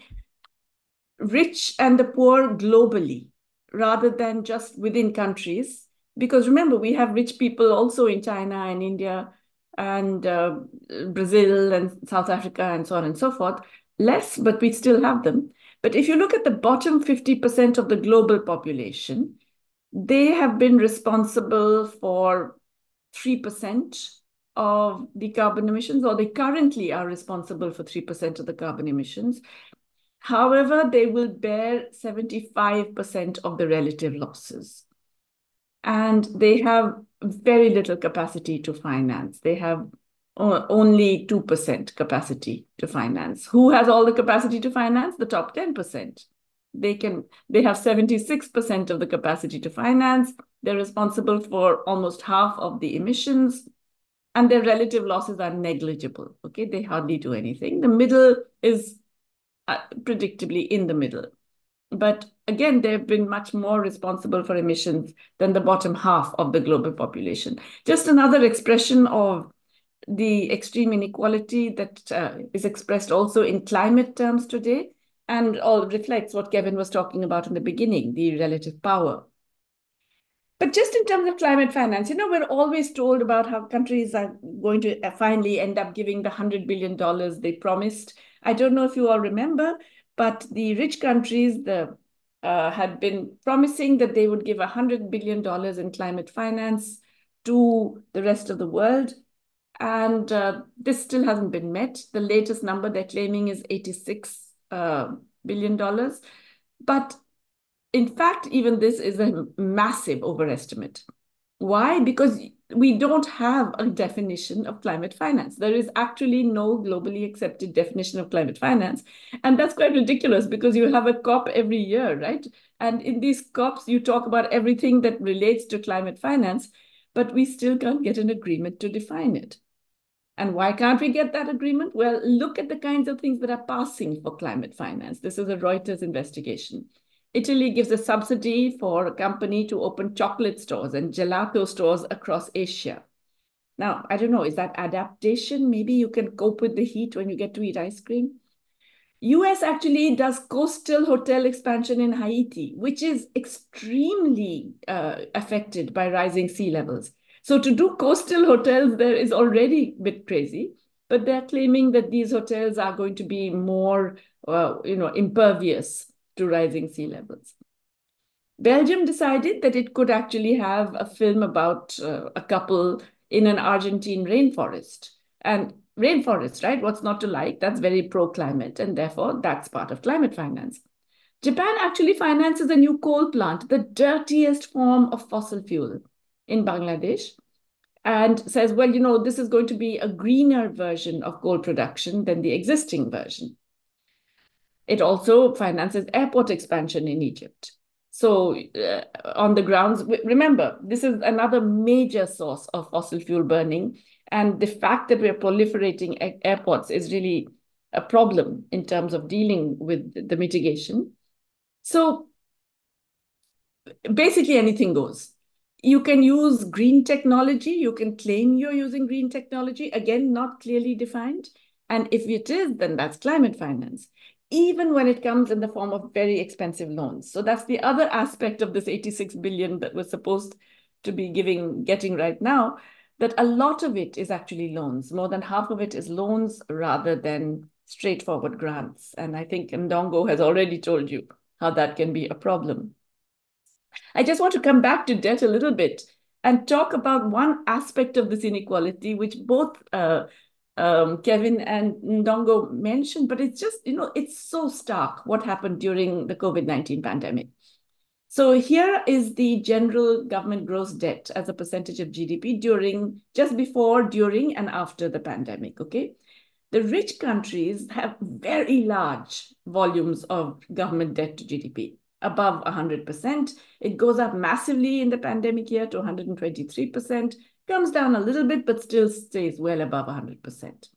rich and the poor globally rather than just within countries. Because remember, we have rich people also in China and India and uh, Brazil and South Africa and so on and so forth. Less, but we still have them. But if you look at the bottom 50% of the global population, they have been responsible for 3% of the carbon emissions, or they currently are responsible for 3% of the carbon emissions. However, they will bear 75% of the relative losses. And they have very little capacity to finance. They have only 2% capacity to finance. Who has all the capacity to finance? The top 10%. They can they have 76% of the capacity to finance. They're responsible for almost half of the emissions and their relative losses are negligible. Okay, they hardly do anything. The middle is uh, predictably in the middle. But again, they've been much more responsible for emissions than the bottom half of the global population. Just another expression of the extreme inequality that uh, is expressed also in climate terms today and all reflects what Kevin was talking about in the beginning, the relative power. But just in terms of climate finance, you know, we're always told about how countries are going to uh, finally end up giving the $100 billion they promised I don't know if you all remember, but the rich countries the, uh, had been promising that they would give $100 billion in climate finance to the rest of the world. And uh, this still hasn't been met. The latest number they're claiming is 86 uh, billion dollars. But in fact, even this is a massive overestimate. Why? Because we don't have a definition of climate finance. There is actually no globally accepted definition of climate finance. And that's quite ridiculous because you have a COP every year, right? And in these COPs, you talk about everything that relates to climate finance, but we still can't get an agreement to define it. And why can't we get that agreement? Well, look at the kinds of things that are passing for climate finance. This is a Reuters investigation. Italy gives a subsidy for a company to open chocolate stores and gelato stores across Asia. Now, I don't know, is that adaptation? Maybe you can cope with the heat when you get to eat ice cream. US actually does coastal hotel expansion in Haiti, which is extremely uh, affected by rising sea levels. So to do coastal hotels there is already a bit crazy, but they're claiming that these hotels are going to be more, uh, you know, impervious to rising sea levels. Belgium decided that it could actually have a film about uh, a couple in an Argentine rainforest. And rainforest, right? What's not to like? That's very pro climate, and therefore that's part of climate finance. Japan actually finances a new coal plant, the dirtiest form of fossil fuel in Bangladesh, and says, well, you know, this is going to be a greener version of coal production than the existing version. It also finances airport expansion in Egypt. So uh, on the grounds, remember, this is another major source of fossil fuel burning. And the fact that we're proliferating airports is really a problem in terms of dealing with the mitigation. So basically anything goes. You can use green technology. You can claim you're using green technology. Again, not clearly defined. And if it is, then that's climate finance even when it comes in the form of very expensive loans. So that's the other aspect of this 86 billion that we're supposed to be giving, getting right now, that a lot of it is actually loans. More than half of it is loans rather than straightforward grants. And I think Ndongo has already told you how that can be a problem. I just want to come back to debt a little bit and talk about one aspect of this inequality, which both uh, um, Kevin and Ndongo mentioned, but it's just, you know, it's so stark what happened during the COVID-19 pandemic. So here is the general government gross debt as a percentage of GDP during, just before, during, and after the pandemic, okay? The rich countries have very large volumes of government debt to GDP, above 100%. It goes up massively in the pandemic year to 123% comes down a little bit, but still stays well above 100%.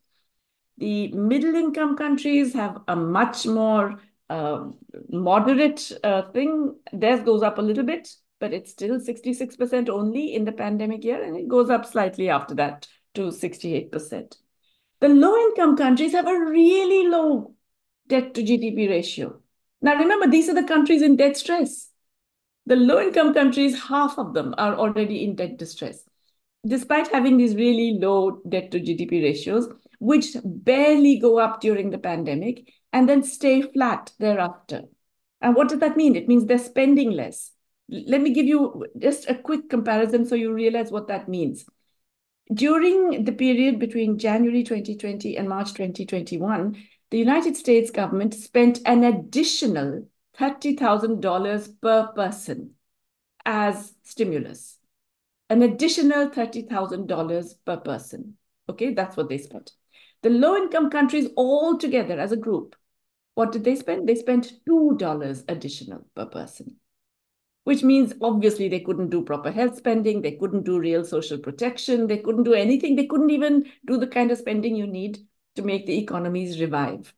The middle income countries have a much more uh, moderate uh, thing. Theirs goes up a little bit, but it's still 66% only in the pandemic year, and it goes up slightly after that to 68%. The low income countries have a really low debt to GDP ratio. Now, remember, these are the countries in debt stress. The low income countries, half of them are already in debt distress despite having these really low debt to GDP ratios, which barely go up during the pandemic and then stay flat thereafter. And what does that mean? It means they're spending less. Let me give you just a quick comparison so you realize what that means. During the period between January 2020 and March 2021, the United States government spent an additional $30,000 per person as stimulus an additional $30,000 per person. Okay, that's what they spent. The low income countries all together as a group, what did they spend? They spent $2 additional per person, which means obviously they couldn't do proper health spending. They couldn't do real social protection. They couldn't do anything. They couldn't even do the kind of spending you need to make the economies revive.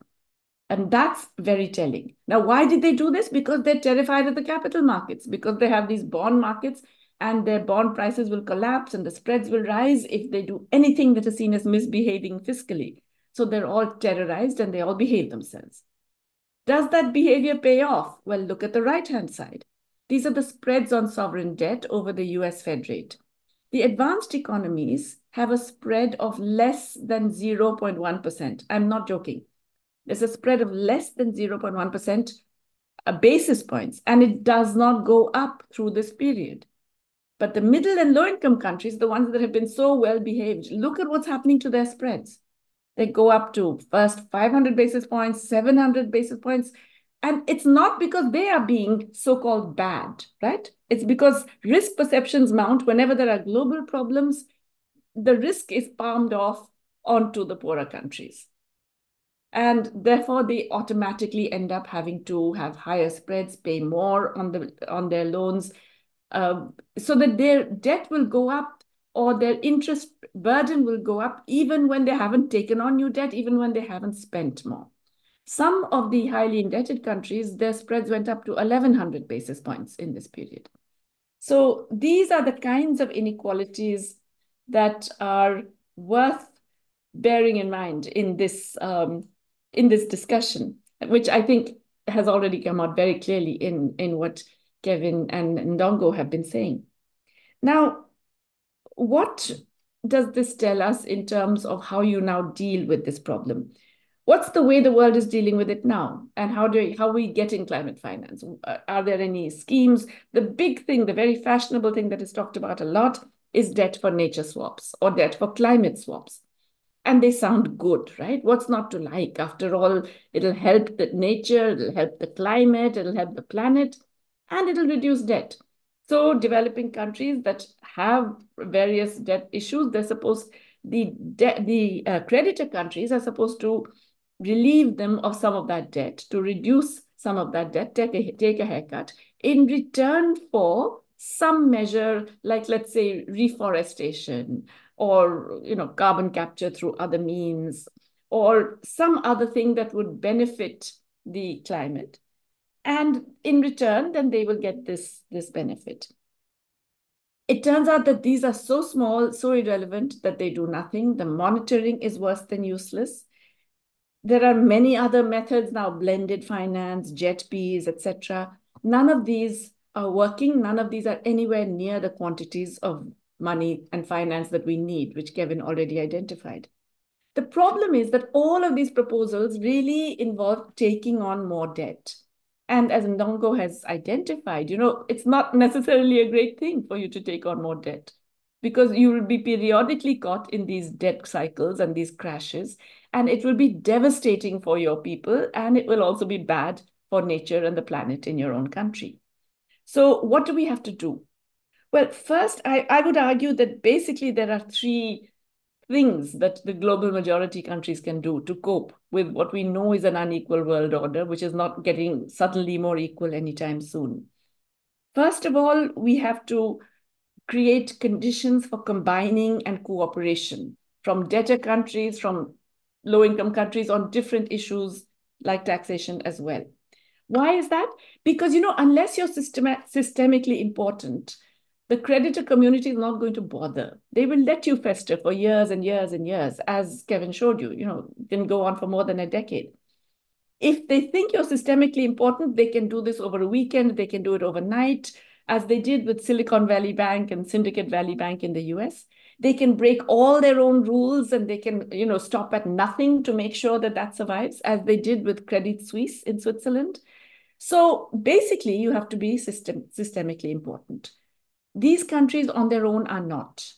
And that's very telling. Now, why did they do this? Because they're terrified of the capital markets, because they have these bond markets and their bond prices will collapse and the spreads will rise if they do anything that is seen as misbehaving fiscally. So they're all terrorized and they all behave themselves. Does that behavior pay off? Well, look at the right-hand side. These are the spreads on sovereign debt over the US Fed rate. The advanced economies have a spread of less than 0.1%. I'm not joking. There's a spread of less than 0.1% uh, basis points, and it does not go up through this period. But the middle and low income countries, the ones that have been so well behaved, look at what's happening to their spreads. They go up to first 500 basis points, 700 basis points. And it's not because they are being so called bad, right? It's because risk perceptions mount whenever there are global problems, the risk is palmed off onto the poorer countries. And therefore, they automatically end up having to have higher spreads, pay more on, the, on their loans, um, so that their debt will go up or their interest burden will go up even when they haven't taken on new debt, even when they haven't spent more. Some of the highly indebted countries, their spreads went up to 1100 basis points in this period. So these are the kinds of inequalities that are worth bearing in mind in this um, in this discussion, which I think has already come out very clearly in in what Kevin and Ndongo have been saying. Now, what does this tell us in terms of how you now deal with this problem? What's the way the world is dealing with it now? And how do how we get in climate finance? Uh, are there any schemes? The big thing, the very fashionable thing that is talked about a lot is debt for nature swaps or debt for climate swaps. And they sound good, right? What's not to like? After all, it'll help the nature, it'll help the climate, it'll help the planet, and it'll reduce debt. So developing countries that have various debt issues, they're supposed, the, the uh, creditor countries are supposed to relieve them of some of that debt, to reduce some of that debt, take a, take a haircut in return for some measure, like let's say reforestation or you know carbon capture through other means or some other thing that would benefit the climate. And in return, then they will get this, this benefit. It turns out that these are so small, so irrelevant that they do nothing. The monitoring is worse than useless. There are many other methods now, blended finance, JETPs, etc. None of these are working. None of these are anywhere near the quantities of money and finance that we need, which Kevin already identified. The problem is that all of these proposals really involve taking on more debt. And as Ndongo has identified, you know, it's not necessarily a great thing for you to take on more debt because you will be periodically caught in these debt cycles and these crashes. And it will be devastating for your people. And it will also be bad for nature and the planet in your own country. So what do we have to do? Well, first, I, I would argue that basically there are three things that the global majority countries can do to cope with what we know is an unequal world order, which is not getting suddenly more equal anytime soon. First of all, we have to create conditions for combining and cooperation from debtor countries, from low income countries on different issues like taxation as well. Why is that? Because, you know, unless you're system systemically important, the creditor community is not going to bother. They will let you fester for years and years and years, as Kevin showed you, you know, can go on for more than a decade. If they think you're systemically important, they can do this over a weekend, they can do it overnight, as they did with Silicon Valley Bank and Syndicate Valley Bank in the US. They can break all their own rules and they can, you know, stop at nothing to make sure that that survives, as they did with Credit Suisse in Switzerland. So basically, you have to be system, systemically important. These countries on their own are not.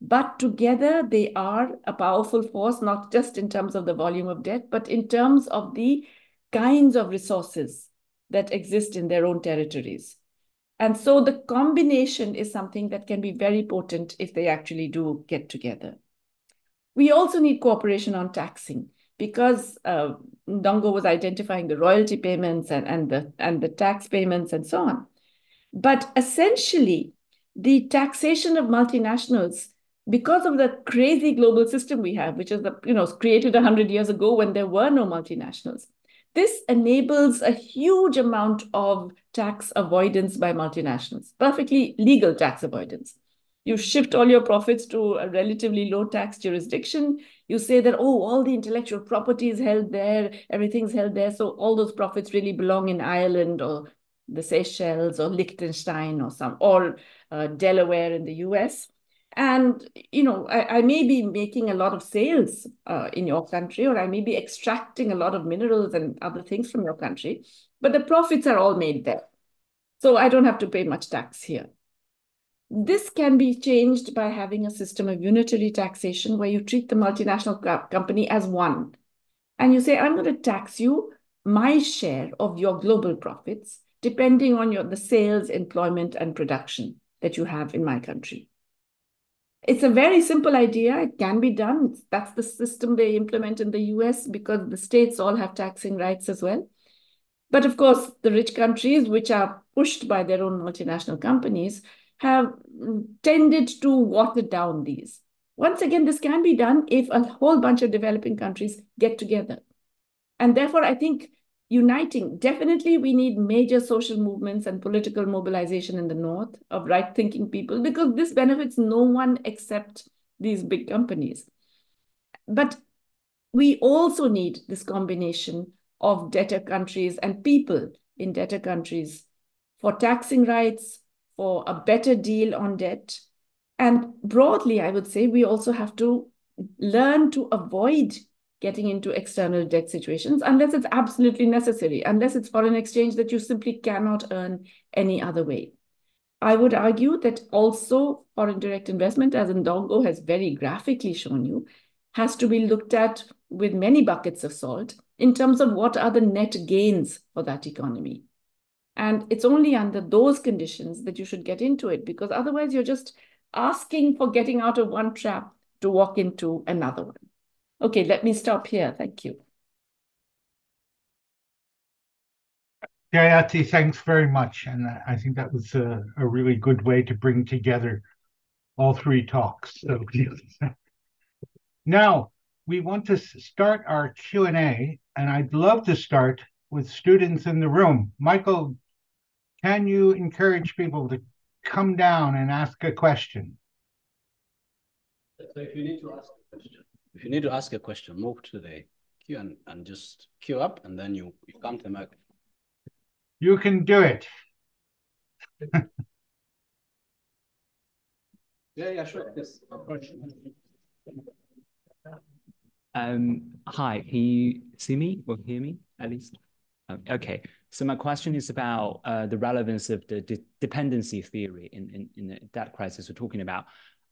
But together, they are a powerful force, not just in terms of the volume of debt, but in terms of the kinds of resources that exist in their own territories. And so the combination is something that can be very potent if they actually do get together. We also need cooperation on taxing because uh, Ndongo was identifying the royalty payments and, and, the, and the tax payments and so on. But essentially, the taxation of multinationals because of the crazy global system we have, which is the, you know created 100 years ago when there were no multinationals. This enables a huge amount of tax avoidance by multinationals, perfectly legal tax avoidance. You shift all your profits to a relatively low tax jurisdiction. You say that, oh, all the intellectual property is held there, everything's held there. So all those profits really belong in Ireland or the Seychelles or Liechtenstein or some, or uh, Delaware in the US. And, you know, I, I, may be making a lot of sales uh, in your country, or I may be extracting a lot of minerals and other things from your country, but the profits are all made there. So I don't have to pay much tax here. This can be changed by having a system of unitary taxation where you treat the multinational co company as one. And you say, I'm going to tax you my share of your global profits, depending on your the sales, employment, and production that you have in my country. It's a very simple idea. It can be done. That's the system they implement in the US because the states all have taxing rights as well. But of course, the rich countries, which are pushed by their own multinational companies, have tended to water down these. Once again, this can be done if a whole bunch of developing countries get together. And therefore, I think uniting, definitely we need major social movements and political mobilization in the North of right-thinking people because this benefits no one except these big companies. But we also need this combination of debtor countries and people in debtor countries for taxing rights, for a better deal on debt. And broadly, I would say we also have to learn to avoid getting into external debt situations unless it's absolutely necessary, unless it's foreign exchange that you simply cannot earn any other way. I would argue that also foreign direct investment, as Ndongo has very graphically shown you, has to be looked at with many buckets of salt in terms of what are the net gains for that economy. And it's only under those conditions that you should get into it, because otherwise you're just asking for getting out of one trap to walk into another one. Okay, let me stop here. Thank you. Jayati, thanks very much. And I think that was a, a really good way to bring together all three talks. So now we want to start our Q&A, and I'd love to start with students in the room. Michael, can you encourage people to come down and ask a question? So if you need to ask a question, if you need to ask a question, move to the queue and, and just queue up, and then you, you come to the mic. You can do it. yeah, yeah, sure. Yes. Um, hi, can you see me or hear me at least? Um, okay, so my question is about uh, the relevance of the de dependency theory in, in, in the debt crisis we're talking about,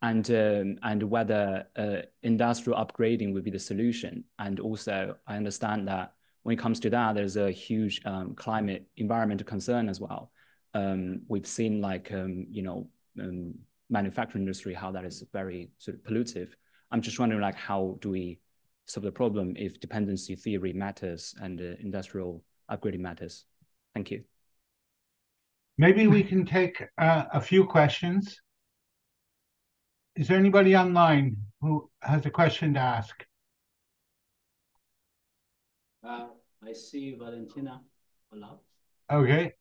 and um, and whether uh, industrial upgrading would be the solution. And also, I understand that when it comes to that, there's a huge um, climate environmental concern as well. Um, we've seen like um, you know um, manufacturing industry how that is very sort of pollutive. I'm just wondering like how do we solve the problem if dependency theory matters and uh, industrial upgrading matters? Thank you. Maybe we can take uh, a few questions. Is there anybody online who has a question to ask? Uh, I see Valentina. Hello. Okay.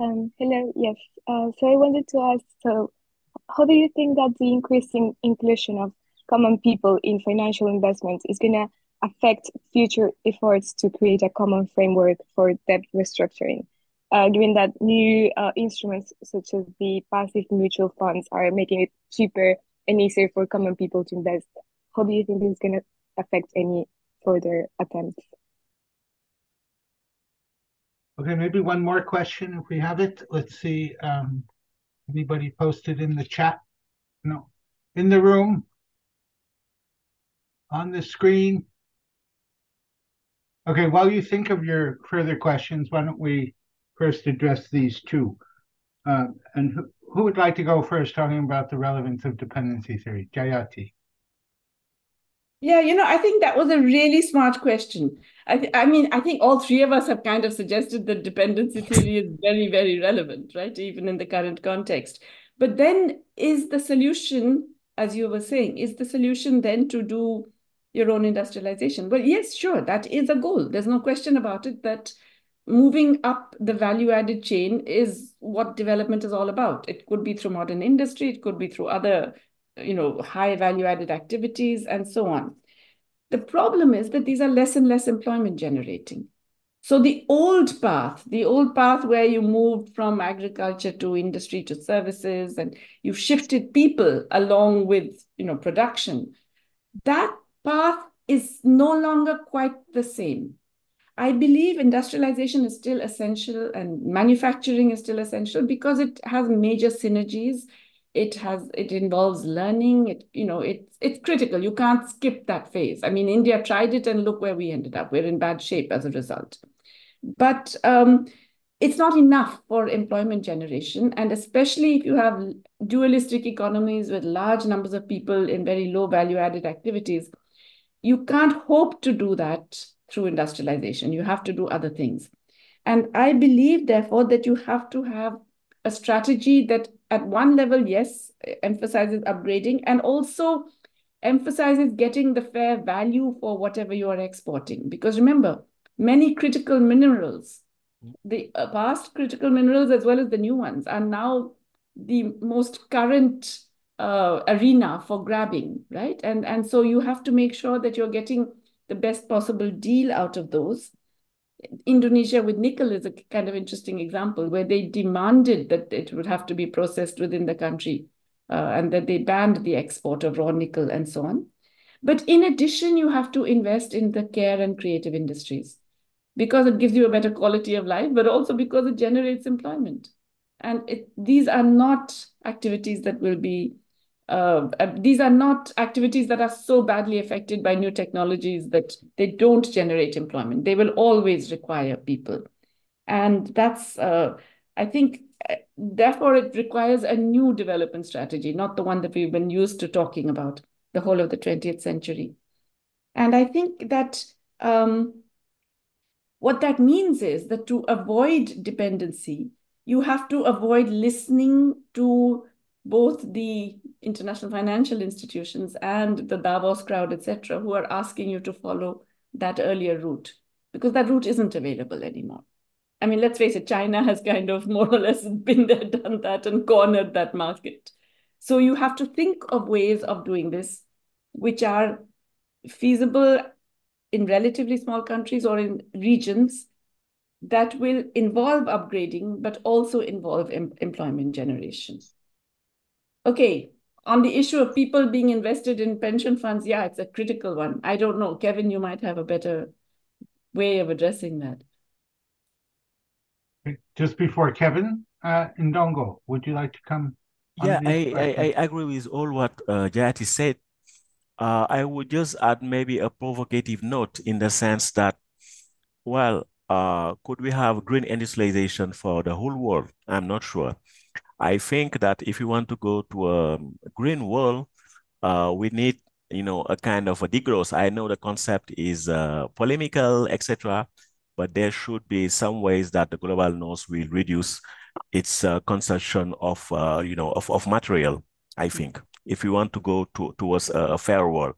Um, hello, yes. Uh, so I wanted to ask, so how do you think that the increasing inclusion of common people in financial investments is going to affect future efforts to create a common framework for debt restructuring, uh, given that new uh, instruments such as the passive mutual funds are making it cheaper and easier for common people to invest. How do you think this is going to affect any further attempts? Okay, maybe one more question if we have it. Let's see. Um, anybody posted in the chat? No. In the room? On the screen? Okay, while you think of your further questions, why don't we first address these two? Uh, and who, who would like to go first talking about the relevance of dependency theory? Jayati. Yeah, you know, I think that was a really smart question. I, I mean, I think all three of us have kind of suggested that dependency theory is very, very relevant, right? Even in the current context. But then is the solution, as you were saying, is the solution then to do your own industrialization? Well, yes, sure, that is a goal. There's no question about it that moving up the value added chain is what development is all about. It could be through modern industry, it could be through other, you know, high value added activities and so on. The problem is that these are less and less employment generating. So the old path, the old path where you moved from agriculture to industry to services and you shifted people along with, you know, production, that path is no longer quite the same. I believe industrialization is still essential and manufacturing is still essential because it has major synergies. It has it involves learning. It you know it's it's critical. You can't skip that phase. I mean, India tried it and look where we ended up. We're in bad shape as a result. But um, it's not enough for employment generation, and especially if you have dualistic economies with large numbers of people in very low value added activities you can't hope to do that through industrialization. You have to do other things. And I believe, therefore, that you have to have a strategy that at one level, yes, emphasizes upgrading and also emphasizes getting the fair value for whatever you are exporting. Because remember, many critical minerals, the past critical minerals as well as the new ones, are now the most current uh, arena for grabbing, right? And, and so you have to make sure that you're getting the best possible deal out of those. Indonesia with nickel is a kind of interesting example where they demanded that it would have to be processed within the country uh, and that they banned the export of raw nickel and so on. But in addition, you have to invest in the care and creative industries because it gives you a better quality of life, but also because it generates employment. And it, these are not activities that will be uh, uh, these are not activities that are so badly affected by new technologies that they don't generate employment. They will always require people. And that's, uh, I think, uh, therefore, it requires a new development strategy, not the one that we've been used to talking about the whole of the 20th century. And I think that um, what that means is that to avoid dependency, you have to avoid listening to both the international financial institutions and the Davos crowd, etc., who are asking you to follow that earlier route because that route isn't available anymore. I mean, let's face it, China has kind of more or less been there, done that, and cornered that market. So you have to think of ways of doing this which are feasible in relatively small countries or in regions that will involve upgrading, but also involve em employment generation. Okay, on the issue of people being invested in pension funds, yeah, it's a critical one. I don't know. Kevin, you might have a better way of addressing that. Just before Kevin, uh, Ndongo, would you like to come? Yeah, I, I, I, agree with all what uh, Jayati said. Uh, I would just add maybe a provocative note in the sense that, well, uh, could we have green industrialization for the whole world? I'm not sure. I think that if you want to go to a green world, uh, we need, you know, a kind of a degrowth. I know the concept is uh, polemical, etc., but there should be some ways that the global north will reduce its uh, consumption of, uh, you know, of, of material. I think if we want to go to, towards a, fair world,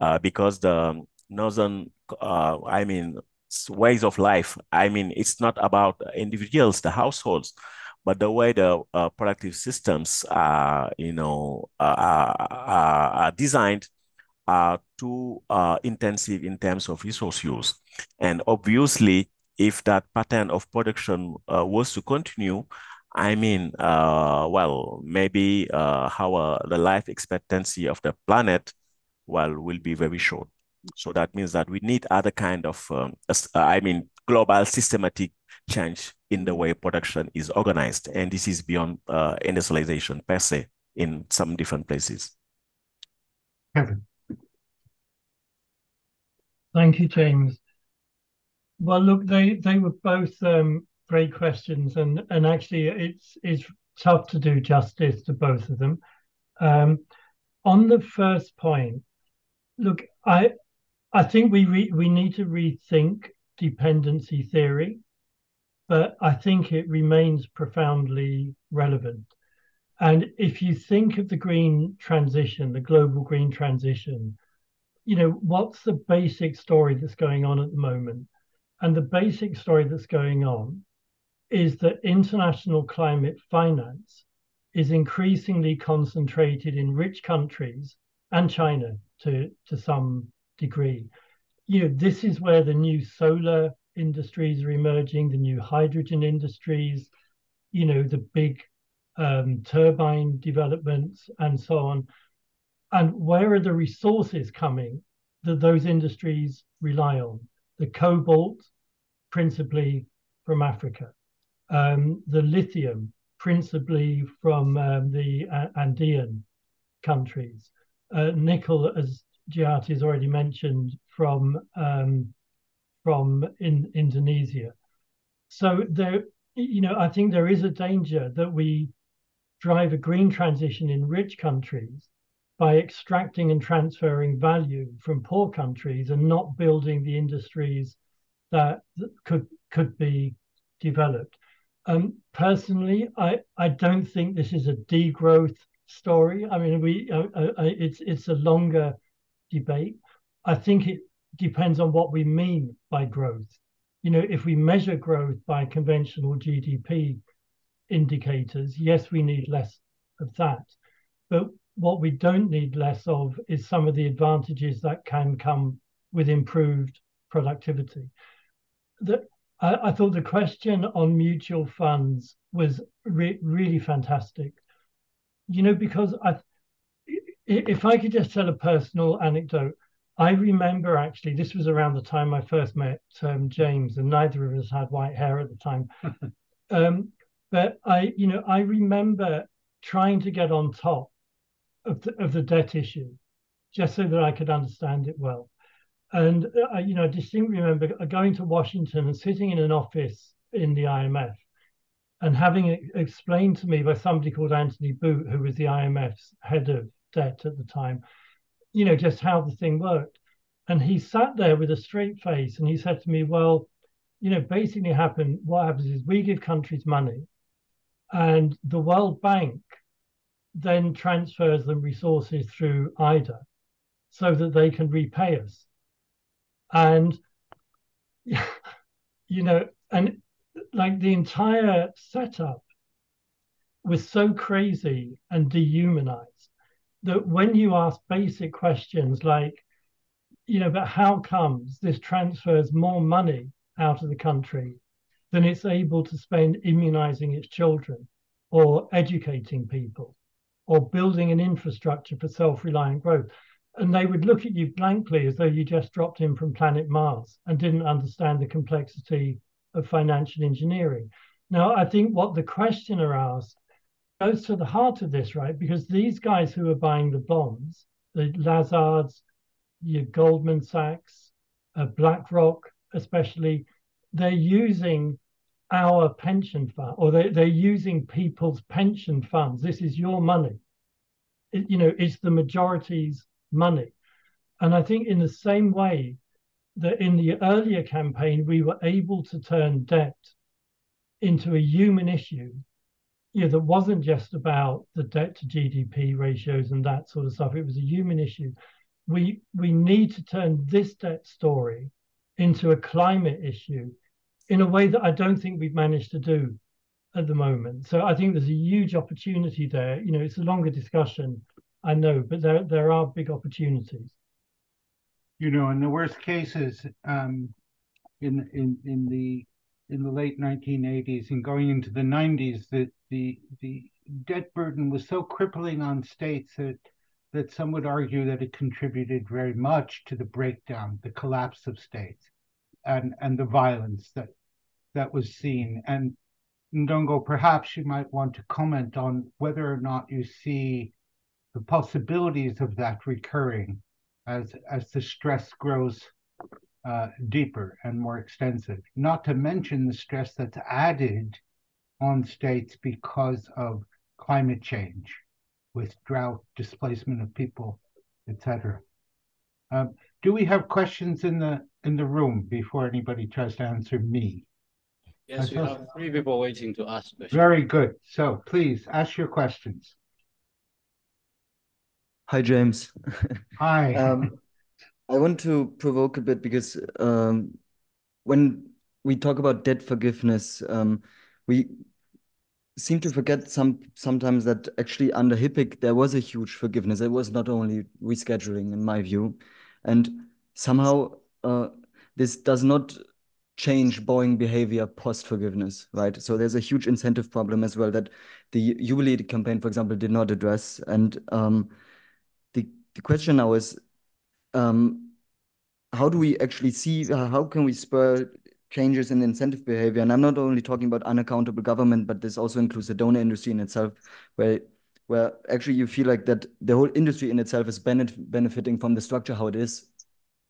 uh, because the northern, uh, I mean, ways of life. I mean, it's not about individuals, the households but the way the uh, productive systems are, you know, are, are, are designed are too uh, intensive in terms of resource use. And obviously, if that pattern of production uh, was to continue, I mean, uh, well, maybe uh, how the life expectancy of the planet, well, will be very short. So that means that we need other kind of, um, I mean, global systematic change in the way production is organized. And this is beyond uh, industrialization per se in some different places. Kevin. Thank you, James. Well, look, they, they were both um, great questions, and, and actually it's, it's tough to do justice to both of them. Um, on the first point, look, I I think we re, we need to rethink dependency theory but I think it remains profoundly relevant. And if you think of the green transition, the global green transition, you know, what's the basic story that's going on at the moment? And the basic story that's going on is that international climate finance is increasingly concentrated in rich countries and China to, to some degree. You know, this is where the new solar industries are emerging, the new hydrogen industries, you know, the big um, turbine developments and so on. And where are the resources coming that those industries rely on? The cobalt, principally from Africa, um, the lithium, principally from um, the uh, Andean countries, uh, nickel, as Jayati has already mentioned, from um, from in Indonesia. So there, you know, I think there is a danger that we drive a green transition in rich countries by extracting and transferring value from poor countries and not building the industries that could could be developed. Um, personally, I, I don't think this is a degrowth story. I mean, we uh, uh, it's it's a longer debate. I think it depends on what we mean by growth. You know, if we measure growth by conventional GDP indicators, yes, we need less of that. But what we don't need less of is some of the advantages that can come with improved productivity. The, I, I thought the question on mutual funds was re really fantastic. You know, because I, if I could just tell a personal anecdote, I remember actually this was around the time I first met um, James, and neither of us had white hair at the time. um, but I, you know, I remember trying to get on top of the, of the debt issue, just so that I could understand it well. And uh, you know, I distinctly remember going to Washington and sitting in an office in the IMF and having it explained to me by somebody called Anthony Boote, who was the IMF's head of debt at the time, you know, just how the thing worked. And he sat there with a straight face and he said to me, Well, you know, basically happen what happens is we give countries money and the World Bank then transfers them resources through IDA so that they can repay us. And, you know, and like the entire setup was so crazy and dehumanized that when you ask basic questions like, you know, but how comes this transfers more money out of the country than it's able to spend immunizing its children or educating people or building an infrastructure for self-reliant growth. And they would look at you blankly as though you just dropped in from planet Mars and didn't understand the complexity of financial engineering. Now, I think what the questioner asked goes to the heart of this, right? Because these guys who are buying the bonds, the Lazards, your Goldman Sachs, uh, BlackRock, especially, they're using our pension fund or they, they're using people's pension funds. This is your money. It, you know, it's the majority's money. And I think in the same way that in the earlier campaign, we were able to turn debt into a human issue, know, that wasn't just about the debt to GDP ratios and that sort of stuff. It was a human issue. We we need to turn this debt story into a climate issue in a way that I don't think we've managed to do at the moment. So I think there's a huge opportunity there. You know, it's a longer discussion, I know, but there there are big opportunities. You know, in the worst cases, um, in in in the in the late 1980s and going into the 90s, that the the debt burden was so crippling on states that that some would argue that it contributed very much to the breakdown, the collapse of states and and the violence that that was seen. And Ndongo, perhaps you might want to comment on whether or not you see the possibilities of that recurring as as the stress grows uh, deeper and more extensive. Not to mention the stress that's added on states because of climate change, with drought, displacement of people, etc. Um, do we have questions in the in the room before anybody tries to answer me? Yes, we have three people waiting to ask questions. Very good. So please ask your questions. Hi, James. Hi. um, I want to provoke a bit because um, when we talk about debt forgiveness, um, we seem to forget some sometimes that actually under HIPC there was a huge forgiveness. It was not only rescheduling, in my view, and somehow uh, this does not change Boeing behavior post forgiveness, right? So there's a huge incentive problem as well that the Jubilee campaign, for example, did not address. And um, the the question now is, um, how do we actually see? How can we spur changes in incentive behavior? And I'm not only talking about unaccountable government, but this also includes the donor industry in itself, where where actually you feel like that the whole industry in itself is benefit, benefiting from the structure how it is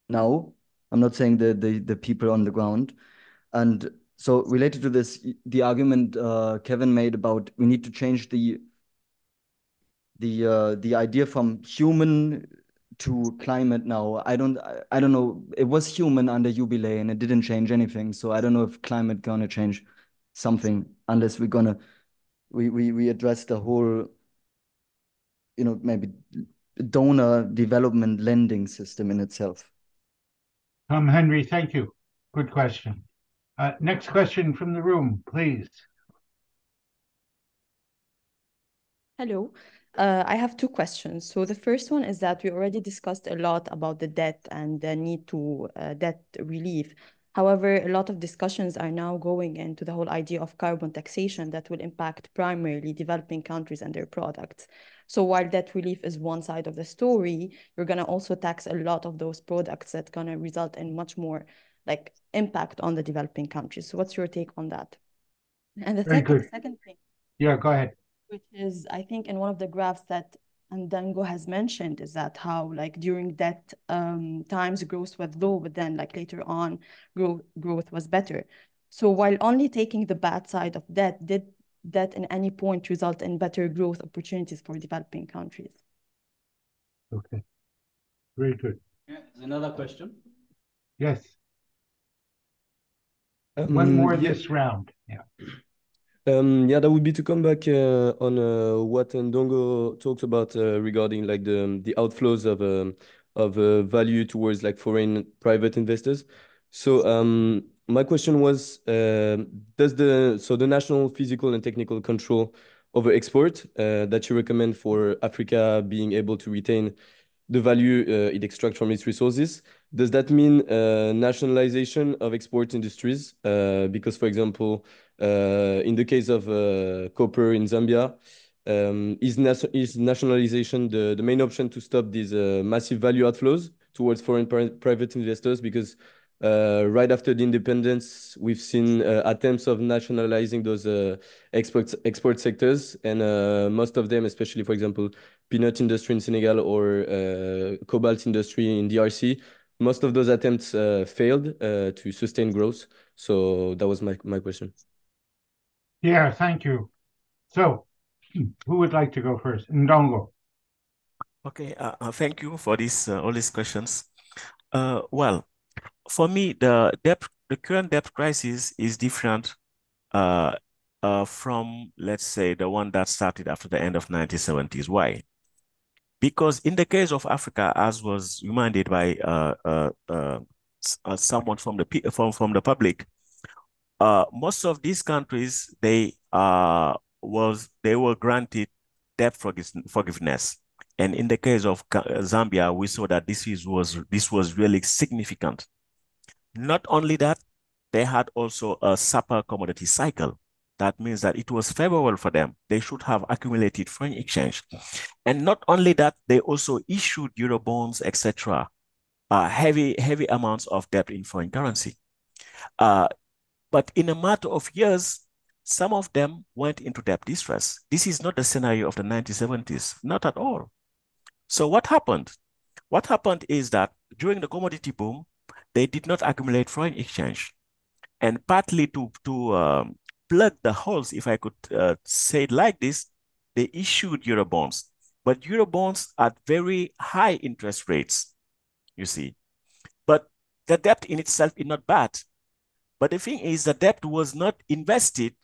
now. I'm not saying the, the, the people on the ground. And so related to this, the argument uh, Kevin made about we need to change the the uh, the idea from human to climate now. I don't I, I don't know. It was human under Jubilee and it didn't change anything. So I don't know if climate gonna change. something unless we're gonna we we we address the whole, you know, maybe donor development lending system in itself. Tom Henry, thank you. Good question. Uh, next question from the room, please. Hello. Uh, I have two questions. So the first one is that we already discussed a lot about the debt and the need to uh, debt relief. However, a lot of discussions are now going into the whole idea of carbon taxation that will impact primarily developing countries and their products. So while debt relief is one side of the story, you're going to also tax a lot of those products that's going to result in much more like impact on the developing countries. So what's your take on that? And the Very second, good. second thing Yeah, go ahead. Which is I think in one of the graphs that Ndongo has mentioned is that how like during that um, times growth was low, but then like later on growth growth was better. So while only taking the bad side of that, did that in any point result in better growth opportunities for developing countries? Okay. Very good. Yeah, there's another question. Yes. One Um, more yeah. this round. Yeah. Um, yeah, that would be to come back uh, on uh, what Ndongo talked about uh, regarding like the the outflows of um, of uh, value towards like foreign private investors. So um, my question was, um does the so the national fiscal and technical control over export uh, that you recommend for Africa being able to retain the value uh, it extracts from its resources. Does that mean uh, nationalization of export industries? Uh, because, for example, in the case of copper in Zambia, um, is, is nationalization the, the main option to stop these massive value outflows towards foreign pri private investors? Because uh, right after the independence, we've seen uh, attempts of nationalizing those uh, export export sectors, and uh, most of them, especially for example, peanut industry in Senegal or uh, cobalt industry in DRC, most of those attempts uh, failed uh, to sustain growth. So that was my my question. Yeah, thank you. So, who would like to go first? Ndongo. Okay, thank you for this uh, all these questions. Uh, well, for me, the debt, the current debt crisis is different uh, uh, from, let's say, the one that started after the end of 1970s. Why? Because in the case of Africa, as was reminded by uh, uh, uh, uh, someone from the from from the public, most of these countries they was they were granted debt forgiveness. And in the case of Zambia, we saw that this is was this was really significant. Not only that, they had also a super commodity cycle. That means that it was favorable for them. They should have accumulated foreign exchange. And not only that, they also issued Eurobonds, etc., uh, heavy, heavy amounts of debt in foreign currency. Uh, but in a matter of years, some of them went into debt distress. This is not the scenario of the 1970s, not at all. So what happened? What happened is that during the commodity boom, they did not accumulate foreign exchange. And partly to, to um, plug the holes, if I could uh, say it like this, they issued Eurobonds. But Eurobonds at very high interest rates, you see. But the debt in itself is not bad. But the thing is, the debt was not invested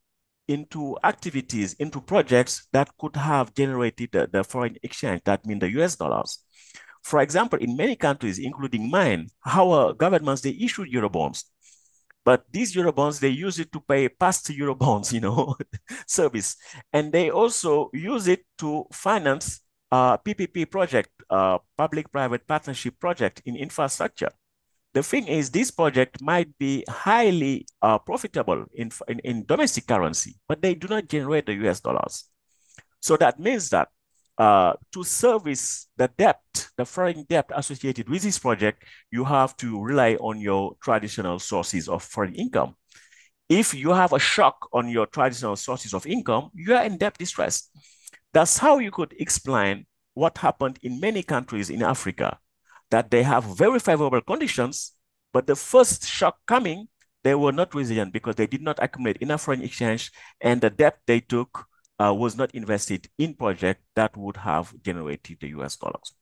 into activities, into projects that could have generated the, the foreign exchange, that means the US dollars. For example, in many countries, including mine, our governments, they issued Eurobonds. But these Eurobonds, they use it to pay past Eurobonds, you know, service. And they also use it to finance uh, PPP project, uh, public-private partnership project in infrastructure. The thing is, this project might be highly uh, profitable in, in, in domestic currency, but they do not generate the US dollars. So that means that uh, to service the debt, the foreign debt associated with this project, you have to rely on your traditional sources of foreign income. If you have a shock on your traditional sources of income, you are in debt distress. That's how you could explain what happened in many countries in Africa, that they have very favorable conditions, but the first shock coming, they were not resilient because they did not accumulate enough foreign exchange, and the debt they took uh, was not invested in project that would have generated the US dollars.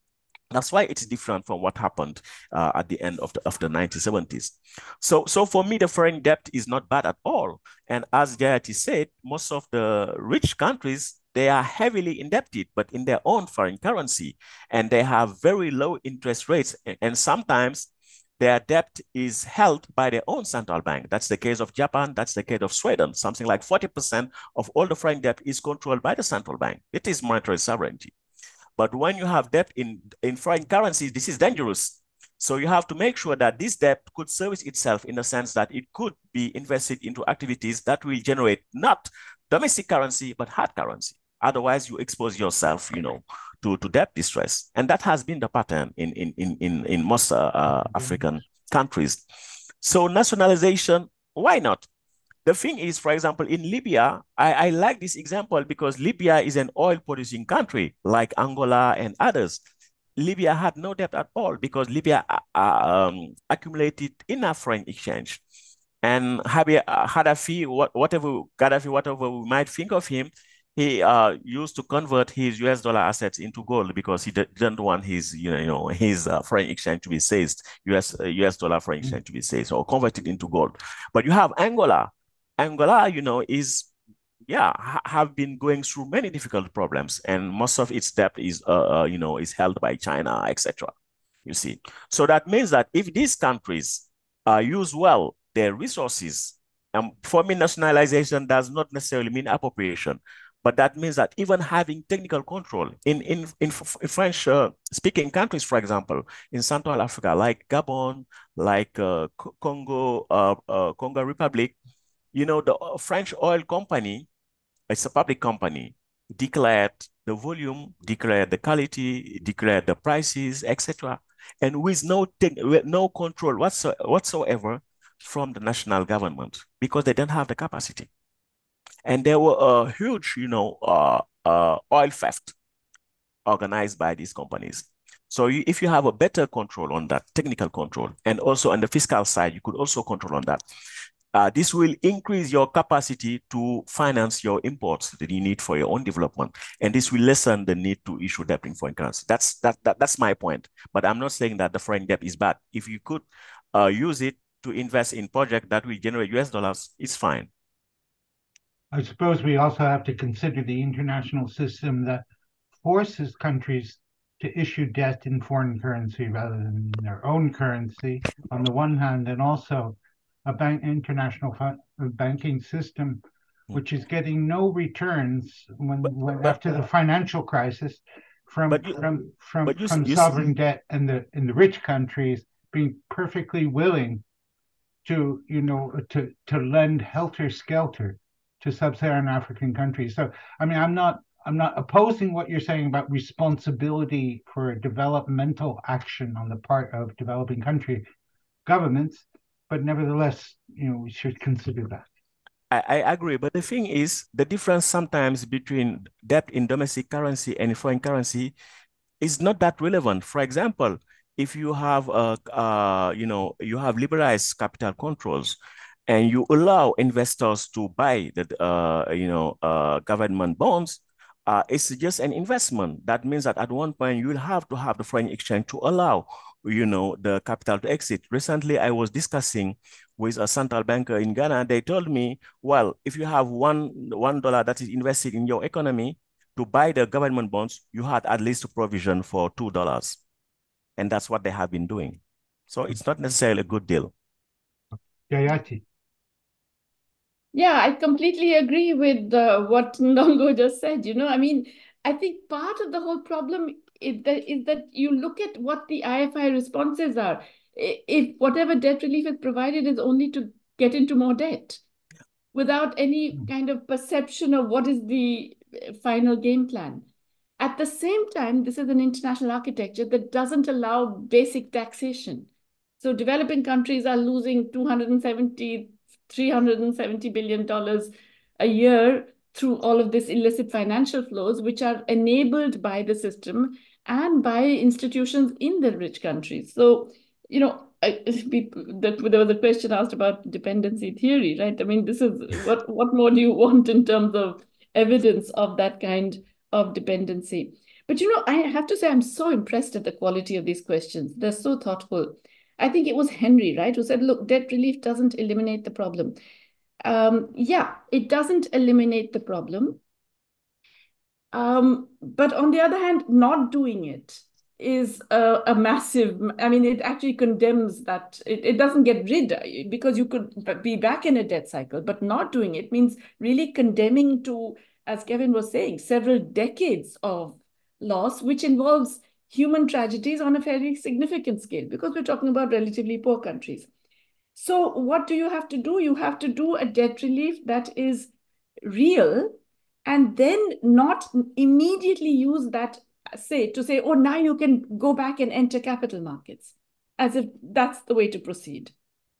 That's why it's different from what happened uh, at the end of the of the 1970s. So, so for me, the foreign debt is not bad at all. And as Jayati said, most of the rich countries they are heavily indebted, but in their own foreign currency, and they have very low interest rates. And sometimes their debt is held by their own central bank. That's the case of Japan. That's the case of Sweden. Something like 40% of all the foreign debt is controlled by the central bank. It is monetary sovereignty. But when you have debt in, in foreign currencies, this is dangerous. So you have to make sure that this debt could service itself in the sense that it could be invested into activities that will generate not domestic currency, but hard currency. Otherwise, you expose yourself, you know, to, to debt distress. And that has been the pattern in, in, in, in, in most uh, uh, African countries. So nationalization, why not? The thing is, for example, in Libya, I, I like this example because Libya is an oil producing country like Angola and others. Libya had no debt at all because Libya uh, uh um, accumulated enough foreign exchange. And Gaddafi, whatever Gaddafi, whatever we might think of him, he uh, used to convert his US dollar assets into gold because he didn't want his you know his uh, foreign exchange to be seized US uh, US dollar foreign mm. exchange to be seized or converted into gold. But you have Angola. Angola, you know, is yeah ha have been going through many difficult problems, and most of its debt is uh, uh you know is held by China, etc. You see, so that means that if these countries uh, use well their resources, um, for me, nationalization does not necessarily mean appropriation but that means that even having technical control in, in, in, French uh, speaking countries, for example, in Central Africa, like Gabon, like uh, Congo, uh, uh, Congo Republic, you know, the uh, French oil company, it's a public company, declared the volume, declared the quality, declared the prices, etc. And with no, with no control whatsoever from the national government because they don't have the capacity and there were a huge, you know, uh, uh, oil theft organized by these companies. So you, if you have a better control on that, technical control, and also on the fiscal side, you could also control on that. Uh, this will increase your capacity to finance your imports that you need for your own development, and this will lessen the need to issue debt in foreign currency. That's that, that that's my point. But I'm not saying that the foreign debt is bad. If you could uh, use it to invest in projects that will generate US dollars, it's fine. I suppose we also have to consider the international system that forces countries to issue debt in foreign currency rather than their own currency on the one hand, and also a bank international banking system hmm. which is getting no returns when, but, but, after the financial crisis from you, from from, you, from you, sovereign debt and the in the rich countries being perfectly willing to you know to to lend helter skelter to sub-Saharan African countries. So, I mean, I'm not I'm not opposing what you're saying about responsibility for developmental action on the part of developing country governments, but nevertheless, you know, we should consider that. I, I agree, but the thing is, the difference sometimes between debt in domestic currency and foreign currency is not that relevant. For example, if you have a, uh, you know, you have liberalized capital controls, and you allow investors to buy the uh, you know uh, government bonds, uh, it's just an investment. That means that at one point you will have to have the foreign exchange to allow you know the capital to exit. Recently, I was discussing with a central banker in Ghana. They told me, well, if you have one one dollar that is invested in your economy to buy the government bonds, you had at least a provision for two dollars, and that's what they have been doing. So it's not necessarily a good deal. Jayati. Yeah, I completely agree with uh, what Ndongo just said. You know, I mean, I think part of the whole problem is that, is that you look at what the IFI responses are. If whatever debt relief is provided is only to get into more debt without any hmm. kind of perception of what is the uh, final game plan. At the same time, this is an international architecture that doesn't allow basic taxation. So developing countries are losing 270 $370 billion a year through all of this illicit financial flows, which are enabled by the system and by institutions in the rich countries. So, you know, I, that there was a question asked about dependency theory, right? I mean, this is what what more do you want in terms of evidence of that kind of dependency? But you know, I have to say, I'm so impressed at the quality of these questions. They're so thoughtful. I think it was Henry, right, who said, look, debt relief doesn't eliminate the problem. Um, yeah, it doesn't eliminate the problem. Um, but on the other hand, not doing it is a, a, massive, I mean, it actually condemns that, it, it doesn't get rid because you could be back in a debt cycle, but not doing it means really condemning to, as Kevin was saying, several decades of loss, which involves human tragedies on a fairly significant scale because we're talking about relatively poor countries. So what do you have to do? You have to do a debt relief that is real and then not immediately use that say to say, oh, now you can go back and enter capital markets, as if that's the way to proceed.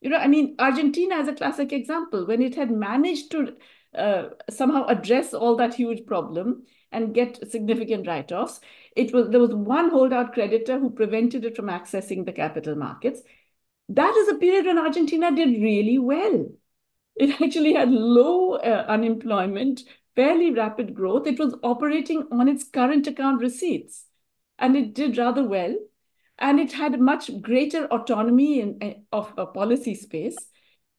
You know, I mean, Argentina is a classic example. When it had managed to uh, somehow address all that huge problem and get significant write-offs, it was there was one holdout creditor who prevented it from accessing the capital markets. That is a period when Argentina did really well. It actually had low uh, unemployment, fairly rapid growth. It was operating on its current account receipts, and it did rather well. And it had much greater autonomy in, eh, of a policy space.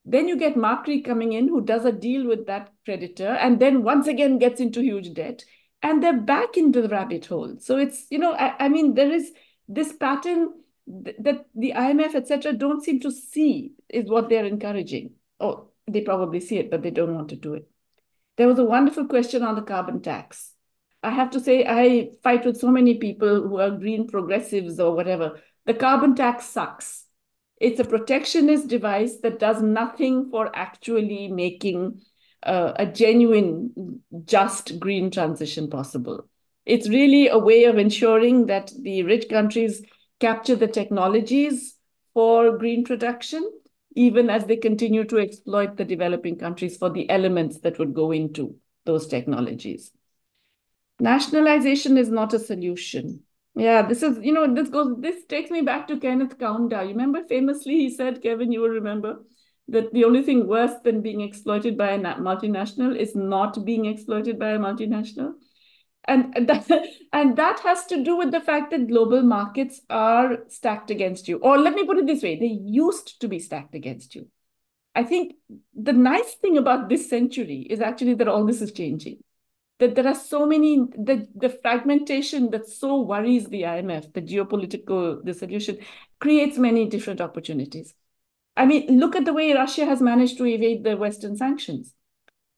Then you get Macri coming in, who does a deal with that creditor, and then once again gets into huge debt, and they're back into the rabbit hole. So it's, you know, I, I mean, there is this pattern that the IMF, etc., don't seem to see is what they're encouraging. Oh, they probably see it, but they don't want to do it. There was a wonderful question on the carbon tax. I have to say, I fight with so many people who are green progressives or whatever. The carbon tax sucks. It's a protectionist device that does nothing for actually making uh, a genuine, just green transition possible. It's really a way of ensuring that the rich countries capture the technologies for green production even as they continue to exploit the developing countries for the elements that would go into those technologies. Nationalization is not a solution. Yeah, this is, you know, this goes, this takes me back to Kenneth Kaunda. You remember famously he said, Kevin, you will remember, that the only thing worse than being exploited by a multinational is not being exploited by a multinational. And that, and that has to do with the fact that global markets are stacked against you. Or let me put it this way, they used to be stacked against you. I think the nice thing about this century is actually that all this is changing. That there are so many, the, the fragmentation that so worries the IMF, the geopolitical, dissolution creates many different opportunities. I mean, look at the way Russia has managed to evade the Western sanctions.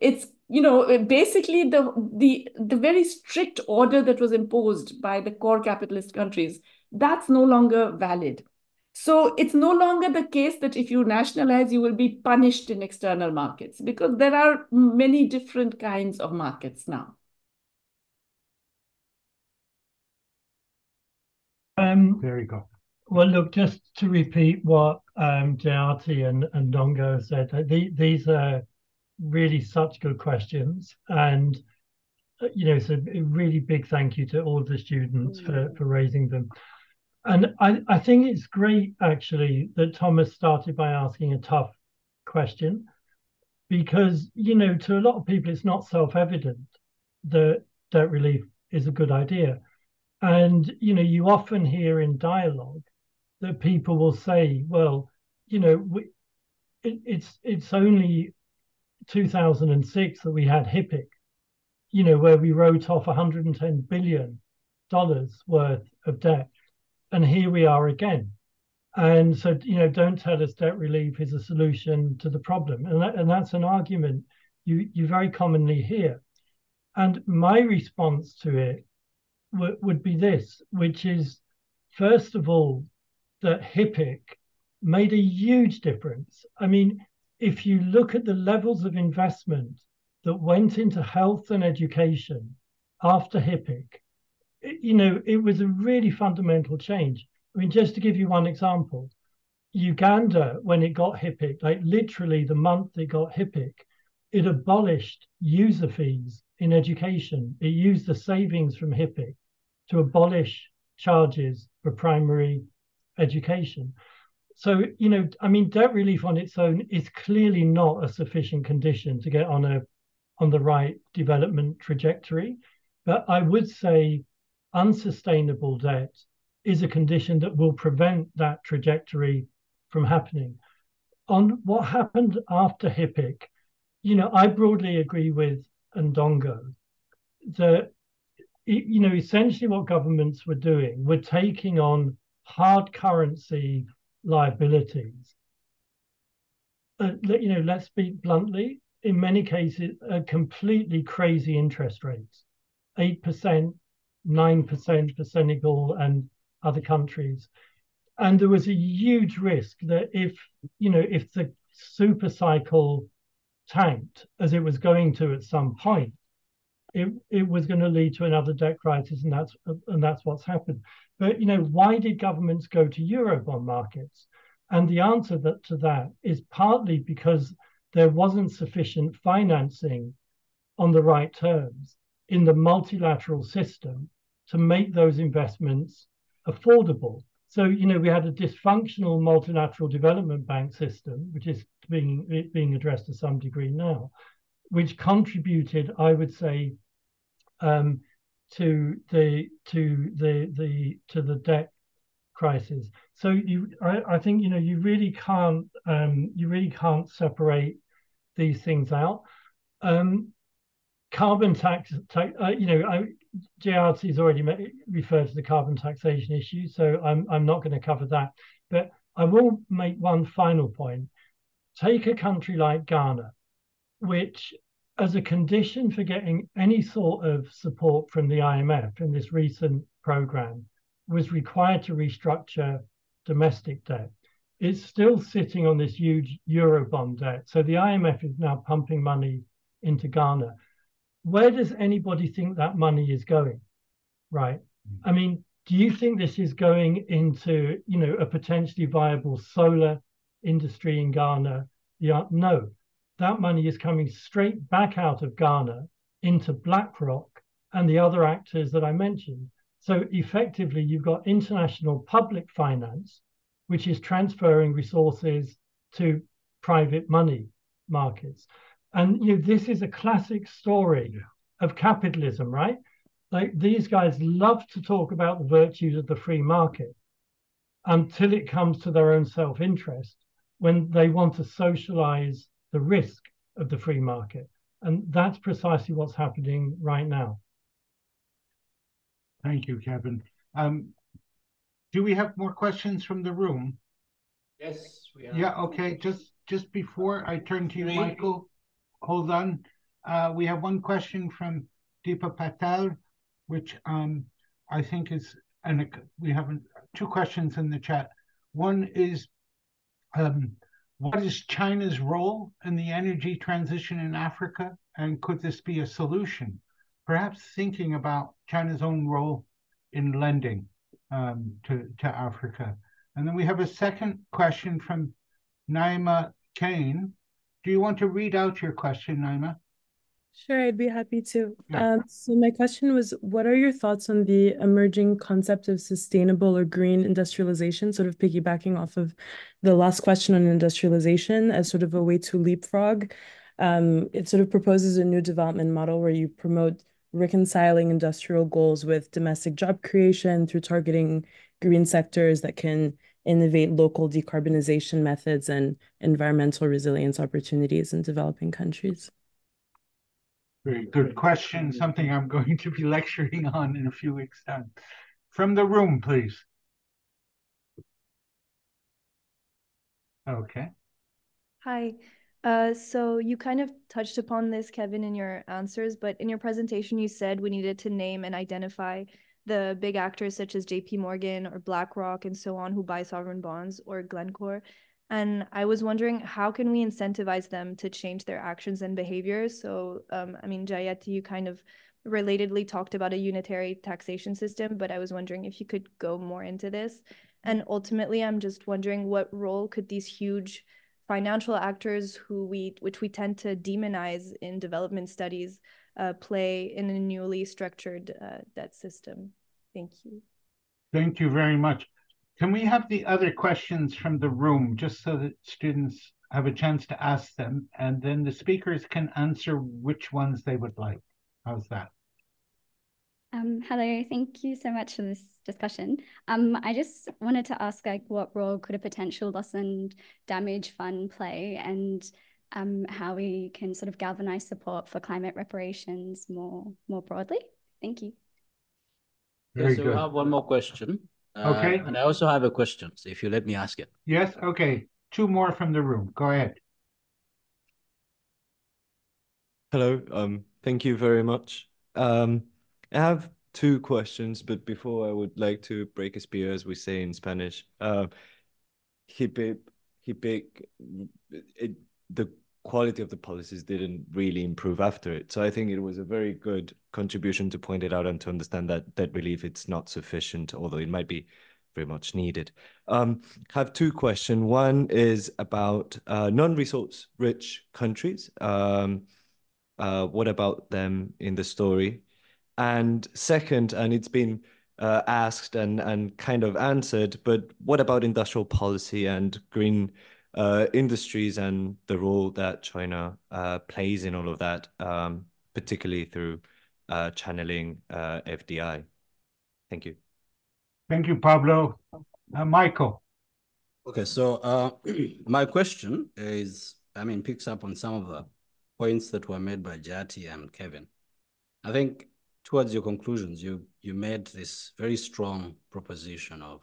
It's you know, basically the the the very strict order that was imposed by the core capitalist countries, that's no longer valid. So it's no longer the case that if you nationalize, you will be punished in external markets because there are many different kinds of markets now. Um, there you go. Well, look, just to repeat what um, Jayati and, and Ndongo said, the, these are really such good questions. And uh, you know so a really big thank you to all of the students for mm. for raising them. And I, I think it's great actually that thomas started by asking a tough question because you know to a lot of people it's not self-evident that debt relief is a good idea. And you know you often hear in dialogue that people will say well you know we, it, it's it's only 2006 that we had HIPC, you know, where we wrote off 110 billion dollars worth of debt, and here we are again. And so, you know, don't tell us debt relief is a solution to the problem, and that, and that's an argument you you very commonly hear. And my response to it w- would be this, which is, first of all, that HIPC made a huge difference. I mean, if you look at the levels of investment that went into health and education after HIPC, you know, it was a really fundamental change. I mean, just to give you one example, Uganda, when it got HIPC, like literally the month it got HIPC, it abolished user fees in education. It used the savings from HIPC to abolish charges for primary education. So, you know, I mean, debt relief on its own is clearly not a sufficient condition to get on a on the right development trajectory. But I would say unsustainable debt is a condition that will prevent that trajectory from happening. On what happened after HIPC, you know, I broadly agree with Ndongo that, you know, essentially what governments were doing were taking on hard currency liabilities. You know, let's speak bluntly, in many cases, uh, completely crazy interest rates 8%, 9% for Senegal and other countries. And there was a huge risk that if, you know, if the super cycle tanked as it was going to at some point, it, it was going to lead to another debt crisis, and that's and that's what's happened. But you know, why did governments go to eurobond markets? And the answer that, to that is partly because there wasn't sufficient financing on the right terms in the multilateral system to make those investments affordable. So, you know, we had a dysfunctional multilateral development bank system, which is being being addressed to some degree now, which contributed, I would say, um, to the to the the to the debt crisis. So you, I, I think you know you really can't um, you really can't separate these things out. Um, carbon tax, tax uh, you know, I, Jayati has already met, referred to the carbon taxation issue, so I'm I'm not going to cover that. But I will make one final point. Take a country like Ghana, which as a condition for getting any sort of support from the IMF in this recent program was required to restructure domestic debt. It's still sitting on this huge Eurobond debt. So the IMF is now pumping money into Ghana. Where does anybody think that money is going? Right. I mean, do you think this is going into, you know, a potentially viable solar industry in Ghana? Yeah, no that money is coming straight back out of Ghana into BlackRock and the other actors that I mentioned. So effectively, you've got international public finance, which is transferring resources to private money markets. And you know, this is a classic story yeah. of capitalism, right? Like these guys love to talk about the virtues of the free market until it comes to their own self interest when they want to socialize the risk of the free market. And that's precisely what's happening right now. Thank you, Kevin. Um, do we have more questions from the room? Yes, we have. Yeah, okay. Just just before I turn to you, Michael, hold on. Uh, we have one question from Deepa Patel, which um, I think is, and we have two questions in the chat. One is, um, what is China's role in the energy transition in Africa? And could this be a solution? Perhaps thinking about China's own role in lending um, to, to Africa. And then we have a second question from Naima Kane. Do you want to read out your question, Naima? Sure, I'd be happy to. Yeah. Um, so my question was, what are your thoughts on the emerging concept of sustainable or green industrialization, sort of piggybacking off of the last question on industrialization as sort of a way to leapfrog? Um, it sort of proposes a new development model where you promote reconciling industrial goals with domestic job creation through targeting green sectors that can innovate local decarbonization methods and environmental resilience opportunities in developing countries. Very good question, something I'm going to be lecturing on in a few weeks' time. From the room, please. Okay. Hi. Uh, so you kind of touched upon this, Kevin, in your answers, but in your presentation, you said we needed to name and identify the big actors such as JP Morgan or BlackRock and so on who buy sovereign bonds or Glencore. And I was wondering, how can we incentivize them to change their actions and behaviors? So, um, I mean, Jayati, you kind of relatedly talked about a unitary taxation system, but I was wondering if you could go more into this. And ultimately, I'm just wondering what role could these huge financial actors who we which we tend to demonize in development studies uh, play in a newly structured uh, debt system? Thank you. Thank you very much. Can we have the other questions from the room just so that students have a chance to ask them and then the speakers can answer which ones they would like? How's that? Um, hello, thank you so much for this discussion. Um, I just wanted to ask like what role could a potential loss and damage fund play and um, how we can sort of galvanize support for climate reparations more more broadly? Thank you. Very okay, so good. we have one more question. Uh, okay. And I also have a question, so if you let me ask it. Yes, okay. Two more from the room. Go ahead. Hello, um, thank you very much. Um, I have two questions, but before I would like to break a spear, as we say in Spanish. Uh, hipe, hipe, it, the quality of the policies didn't really improve after it. So I think it was a very good contribution to point it out and to understand that debt relief it's not sufficient, although it might be very much needed. Um, have two questions. One is about uh, non-resource rich countries. Um, uh, what about them in the story? And second, and it's been uh, asked and, and kind of answered, but what about industrial policy and green uh, industries and the role that China uh, plays in all of that, um, particularly through uh, channeling uh, FDI? Thank you. Thank you, Pablo. Uh, Michael. Okay, so my question is, I mean, picks up on some of the points that were made by Jayati and Kevin. I think towards your conclusions, you you made this very strong proposition of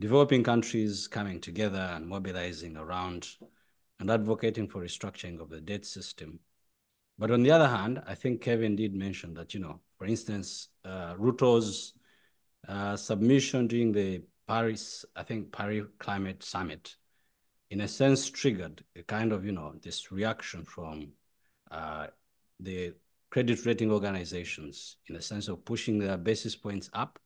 developing countries coming together and mobilizing around and advocating for restructuring of the debt system. But on the other hand, I think Kevin did mention that, you know, for instance, uh, Ruto's uh, submission during the Paris, I think Paris Climate Summit, in a sense triggered a kind of, you know, this reaction from uh, the credit rating organizations in the sense of pushing their basis points up.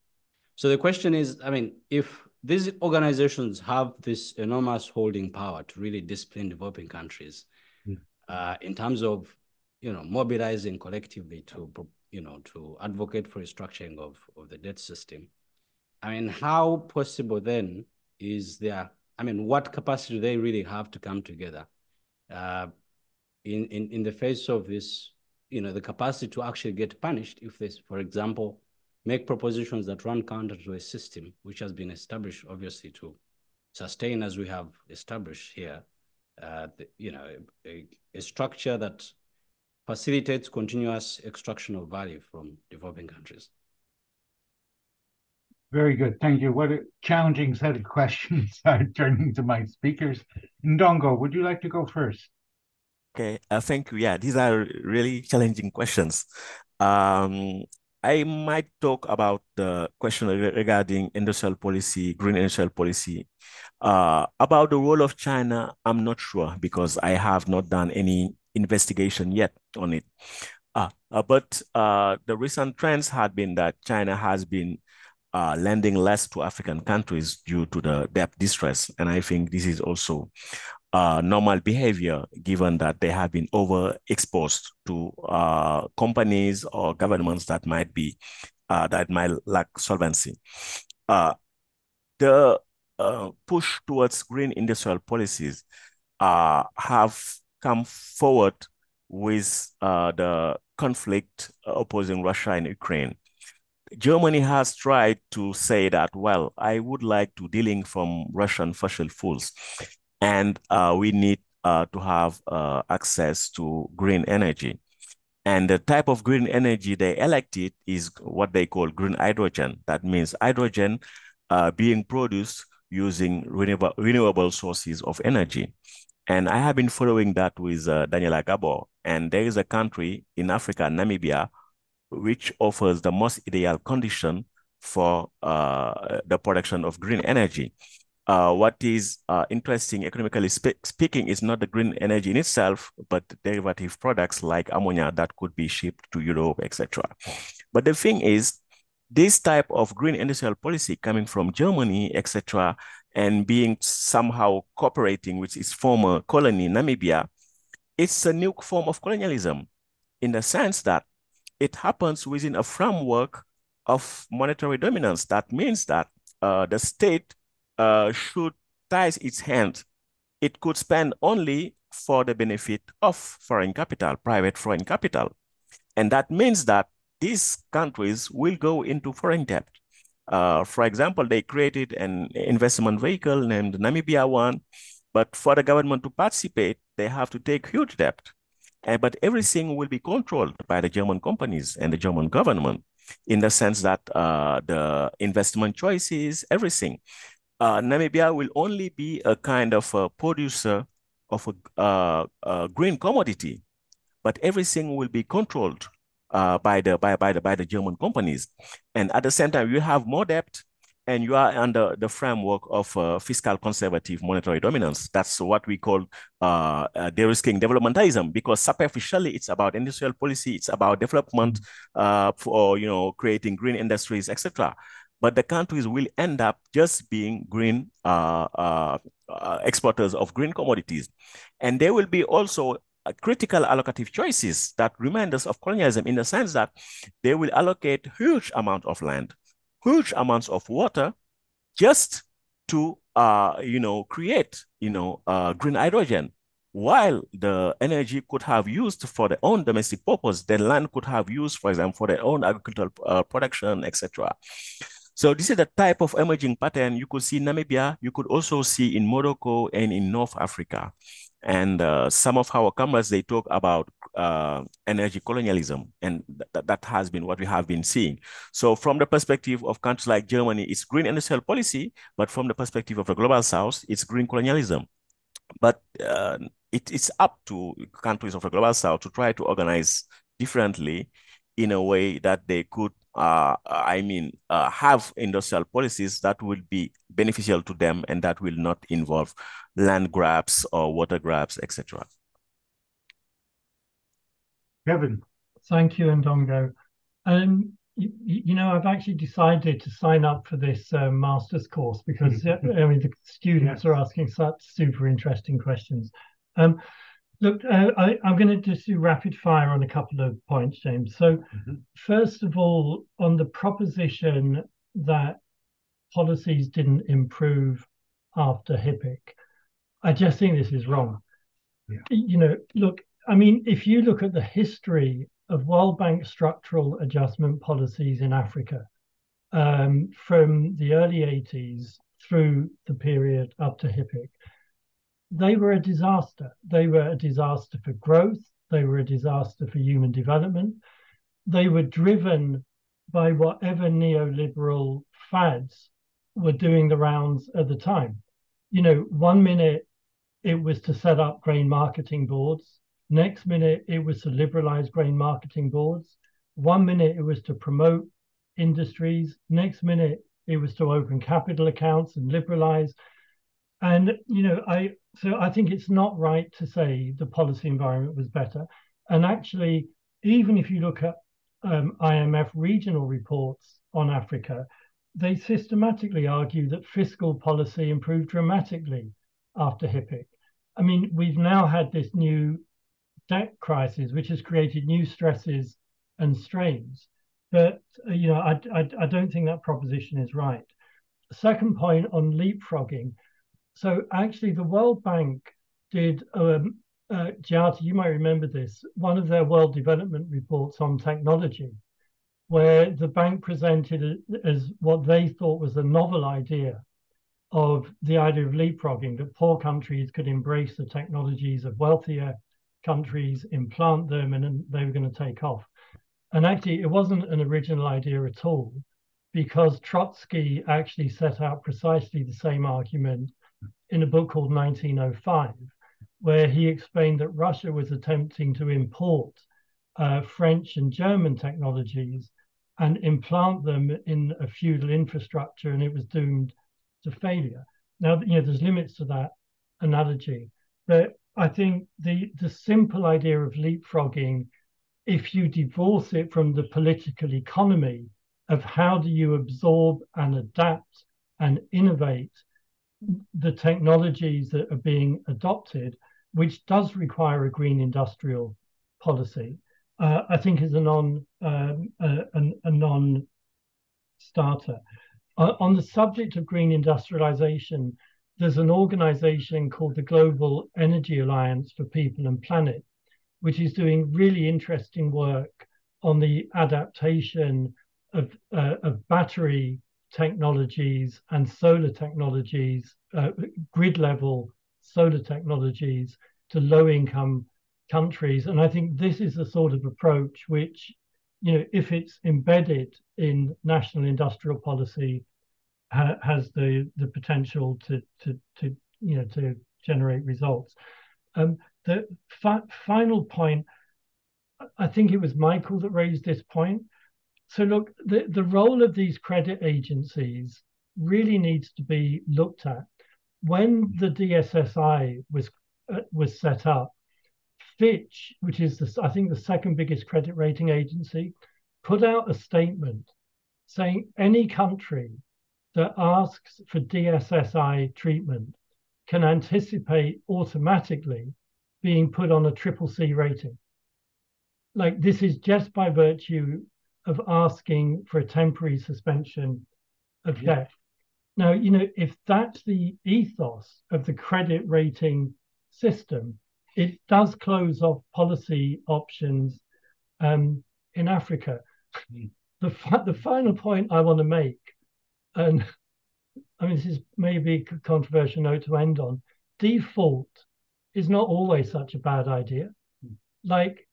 So the question is, I mean, if these organizations have this enormous holding power to really discipline developing countries mm. uh, in terms of, you know, mobilizing collectively to, you know, to advocate for restructuring of, of the debt system. I mean, how possible then is there, I mean, what capacity do they really have to come together uh, in, in, in the face of this you know, the capacity to actually get punished if they, for example, make propositions that run counter to a system which has been established, obviously, to sustain as we have established here, uh, the, you know, a, a structure that facilitates continuous extraction of value from developing countries. Very good. Thank you. What a challenging set of questions. I'm turning to my speakers. Ndongo, would you like to go first? Okay, uh, thank you. Yeah, these are really challenging questions. Um, I might talk about the question regarding industrial policy, green industrial policy. Uh, about the role of China, I'm not sure because I have not done any investigation yet on it. Uh, uh, but uh, the recent trends had been that China has been uh, lending less to African countries due to the debt distress. And I think this is also uh, normal behavior given that they have been overexposed to uh, companies or governments that might be uh, that might lack solvency. Uh, the uh, push towards green industrial policies uh, have come forward with the conflict opposing Russia and Ukraine. Germany has tried to say that, well, I would like to dealing from Russian fossil fuels and uh, we need uh, to have uh, access to green energy. And the type of green energy they elected is what they call green hydrogen. That means hydrogen uh, being produced using renewable, renewable sources of energy. And I have been following that with uh, Daniela Gabor. And there is a country in Africa, Namibia, which offers the most ideal condition for uh, the production of green energy uh, what is uh, interesting economically spe speaking is not the green energy in itself, but derivative products like ammonia that could be shipped to Europe, etc. But the thing is, this type of green industrial policy coming from Germany, etc., and being somehow cooperating with its former colony, Namibia, it's a new form of colonialism in the sense that it happens within a framework of monetary dominance. That means that uh, the state uh, should tie its hands. it could spend only for the benefit of foreign capital, private foreign capital. And that means that these countries will go into foreign debt. Uh, for example, they created an investment vehicle named Namibia One, but for the government to participate, they have to take huge debt. Uh, but everything will be controlled by the German companies and the German government in the sense that uh, the investment choices, everything. Uh, Namibia will only be a kind of a producer of a, uh, a green commodity, but everything will be controlled uh, by the by by the by the German companies, and at the same time you have more debt, and you are under the framework of uh, fiscal conservative monetary dominance. That's what we call uh, uh, de-risking developmentalism, because superficially it's about industrial policy, it's about development uh, for you know creating green industries, etc. But the countries will end up just being green uh, uh, uh, exporters of green commodities, and there will be also critical allocative choices that remind us of colonialism in the sense that they will allocate huge amount of land, huge amounts of water, just to uh, you know create you know uh, green hydrogen. While the energy could have used for their own domestic purpose, the land could have used, for example, for their own agricultural uh, production, etc. So this is the type of emerging pattern you could see in Namibia. You could also see in Morocco and in North Africa. And uh, some of our comrades, they talk about uh, energy colonialism, and th that has been what we have been seeing. So from the perspective of countries like Germany, it's green industrial policy, but from the perspective of the global south, it's green colonialism. But uh, it, it's up to countries of the global south to try to organize differently in a way that they could uh, I mean, uh, have industrial policies that will be beneficial to them and that will not involve land grabs or water grabs, etc. Kevin. Thank you, Ndongo. Um, you, you, know, I've actually decided to sign up for this uh, master's course because I mean the students yes. are asking such super interesting questions. Um, Look, uh, I, am going to just do rapid fire on a couple of points, James. So, mm-hmm. first of all, on the proposition that policies didn't improve after HIPC, I just think this is wrong. Yeah. You know, look, I mean, if you look at the history of World Bank structural adjustment policies in Africa um, from the early 80s through the period up to HIPC, they were a disaster. They were a disaster for growth. They were a disaster for human development. They were driven by whatever neoliberal fads were doing the rounds at the time. You know, one minute it was to set up grain marketing boards. Next minute it was to liberalize grain marketing boards. One minute it was to promote industries. Next minute it was to open capital accounts and liberalize. And you know, I so I think it's not right to say the policy environment was better. And actually, even if you look at um, IMF regional reports on Africa, they systematically argue that fiscal policy improved dramatically after HIPC. I mean, we've now had this new debt crisis, which has created new stresses and strains. But uh, you know, I, I, I don't think that proposition is right. Second point on leapfrogging. So actually, the World Bank did, um, uh, you might remember this, one of their World Development reports on technology, where the bank presented as what they thought was a novel idea of the idea of leapfrogging, that poor countries could embrace the technologies of wealthier countries, implant them, and they were going to take off. And actually, it wasn't an original idea at all, because Trotsky actually set out precisely the same argument in a book called 1905, where he explained that Russia was attempting to import uh, French and German technologies and implant them in a feudal infrastructure, and it was doomed to failure. Now, you know, there's limits to that analogy, but I think the the simple idea of leapfrogging, if you divorce it from the political economy of how do you absorb and adapt and innovate the technologies that are being adopted, which does require a green industrial policy, uh, I think is a non um, a, a, non-starter. Uh, on the subject of green industrialization, there's an organization called the Global Energy Alliance for People and Planet, which is doing really interesting work on the adaptation of, uh, of battery technologies and solar technologies, uh, grid level solar technologies to low income countries. And I think this is the sort of approach which, you know, if it's embedded in national industrial policy, ha has the the potential to to to you know to generate results. Um, the fi final point, I think it was Michael that raised this point. So look, the, the role of these credit agencies really needs to be looked at. When the DSSI was uh, was set up, Fitch, which is the, I think the second biggest credit rating agency, put out a statement saying any country that asks for DSSI treatment can anticipate automatically being put on a triple C rating. Like this is just by virtue of asking for a temporary suspension of yeah. debt. Now, you know, if that's the ethos of the credit rating system, it does close off policy options um, in Africa. Mm. The, the final point I want to make, and I mean, this is maybe a controversial note to end on default is not always such a bad idea. Mm. Like,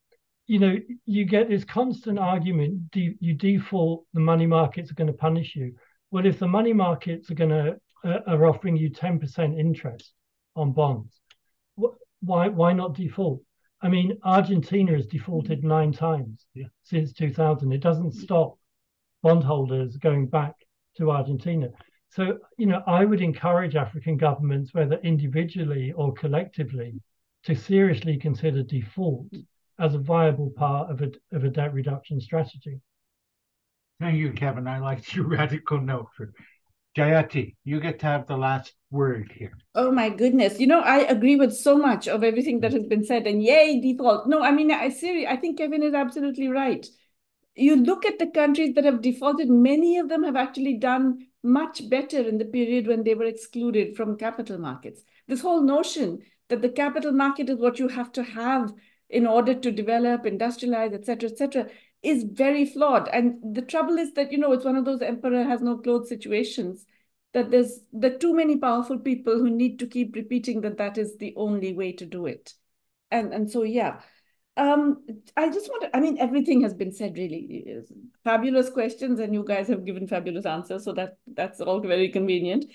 you know, you get this constant argument de- you default, the money markets are going to punish you. Well, if the money markets are going to uh, are offering you 10% interest on bonds, wh- why why not default? I mean, Argentina has defaulted nine times yeah. since 2000. It doesn't stop bondholders going back to Argentina. So, you know, I would encourage African governments, whether individually or collectively, to seriously consider default as a viable part of a, of a debt reduction strategy. Thank you, Kevin. I like your radical note. Jayati, you get to have the last word here. Oh my goodness. You know, I agree with so much of everything that has been said and yay, default. No, I mean, I seriously, I think Kevin is absolutely right. You look at the countries that have defaulted, many of them have actually done much better in the period when they were excluded from capital markets. This whole notion that the capital market is what you have to have in order to develop, industrialize, etc., etc., is very flawed. And the trouble is that, you know, it's one of those emperor has no clothes situations that there's there are too many powerful people who need to keep repeating that that is the only way to do it. And, and so, yeah, um, I just want to, I mean, everything has been said really. Fabulous questions, and you guys have given fabulous answers. So that that's all very convenient.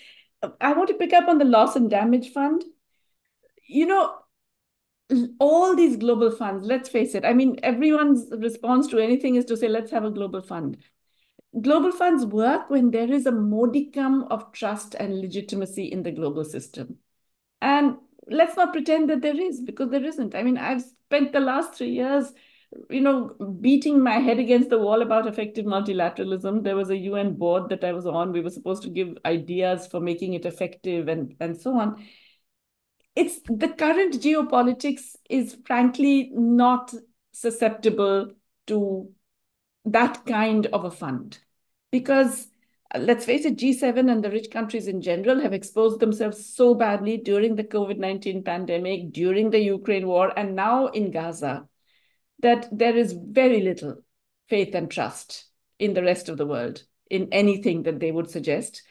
I want to pick up on the loss and damage fund. You know, all these global funds, let's face it, I mean, everyone's response to anything is to say, let's have a global fund. Global funds work when there is a modicum of trust and legitimacy in the global system. And let's not pretend that there is, because there isn't. I mean, I've spent the last three years, you know, beating my head against the wall about effective multilateralism. There was a UN board that I was on. We were supposed to give ideas for making it effective and, and so on it's the current geopolitics is frankly not susceptible to that kind of a fund. Because uh, let's face it g7 and the rich countries in general have exposed themselves so badly during the covid-19 pandemic during the ukraine war and now in gaza that there is very little faith and trust in the rest of the world in anything that they would suggest.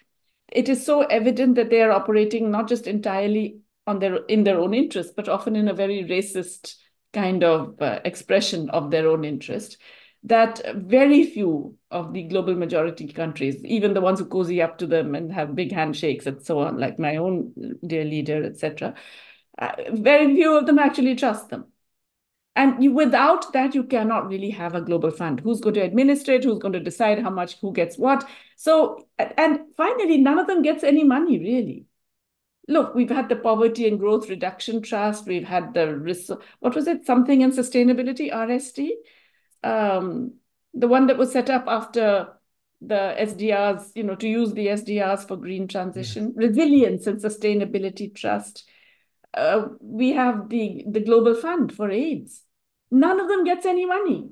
It is so evident that they are operating not just entirely on their in their own interest, but often in a very racist kind of uh, expression of their own interest. That very few of the global majority countries, even the ones who cozy up to them and have big handshakes and so on, like my own dear leader, etc., uh, very few of them actually trust them. And you, without that, you cannot really have a global fund. Who's going to administer it? Who's going to decide how much, who gets what? So, and finally, none of them gets any money, really look, we've had the Poverty and Growth Reduction Trust, we've had the, what was it, Something in Sustainability, RST, um, the one that was set up after the SDRs, you know, to use the SDRs for green transition, yes. Resilience and Sustainability Trust. Uh, we have the, the Global Fund for AIDS. None of them gets any money.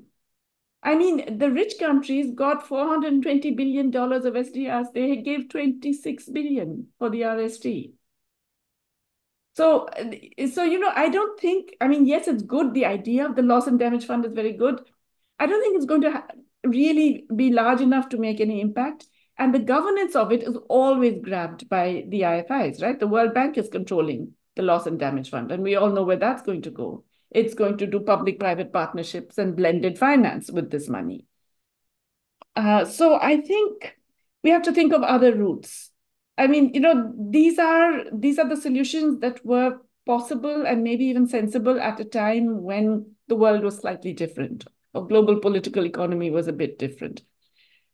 I mean, the rich countries got $420 billion of SDRs. They gave 26 billion for the RST. So, so you know, I don't think. I mean, yes, it's good. The idea of the loss and damage fund is very good, I don't think it's going to really be large enough to make any impact. And the governance of it is always grabbed by the IFIs, right? The World Bank is controlling the loss and damage fund, and we all know where that's going to go. It's going to do public-private partnerships and blended finance with this money. Uh, so I think we have to think of other routes. I mean, you know, these are these are the solutions that were possible and maybe even sensible at a time when the world was slightly different, or global political economy was a bit different.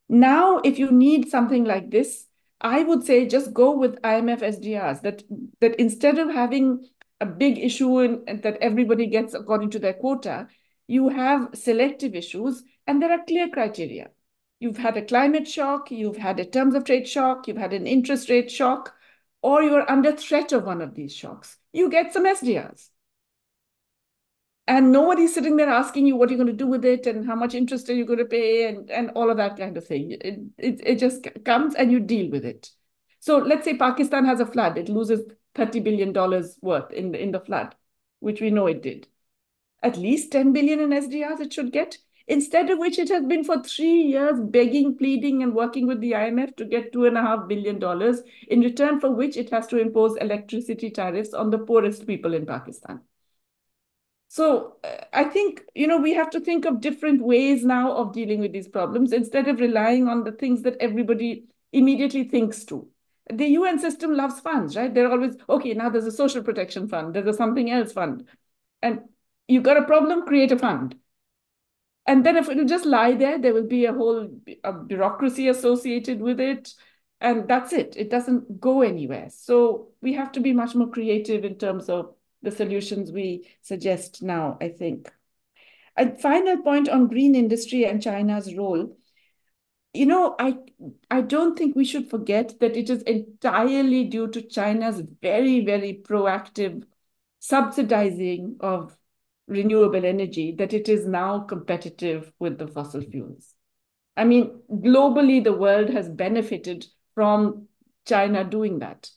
Now, if you need something like this, I would say just go with IMF SDRs, that, that instead of having a big issue and that everybody gets according to their quota, you have selective issues and there are clear criteria. You've had a climate shock, you've had a terms of trade shock, you've had an interest rate shock, or you're under threat of one of these shocks. You get some SDRs and nobody's sitting there asking you what you're going to do with it and how much interest are you going to pay and, and all of that kind of thing. It, it, it just comes and you deal with it. So let's say Pakistan has a flood, it loses $30 billion worth in in the flood, which we know it did. At least 10 billion in SDRs it should get, instead of which it has been for three years begging, pleading, and working with the IMF to get $2.5 billion, in return for which it has to impose electricity tariffs on the poorest people in Pakistan. So uh, I think, you know, we have to think of different ways now of dealing with these problems instead of relying on the things that everybody immediately thinks to. The UN system loves funds, right? They're always, okay, now there's a social protection fund, there's a something else fund. And you've got a problem, create a fund. And then if it'll just lie there, there will be a whole a bureaucracy associated with it. And that's it. It doesn't go anywhere. So we have to be much more creative in terms of the solutions we suggest now, I think. A final point on green industry and China's role. You know, I, I don't think we should forget that it is entirely due to China's very, very proactive subsidizing of renewable energy that it is now competitive with the fossil mm-hmm. fuels. I mean, globally, the world has benefited from China doing that.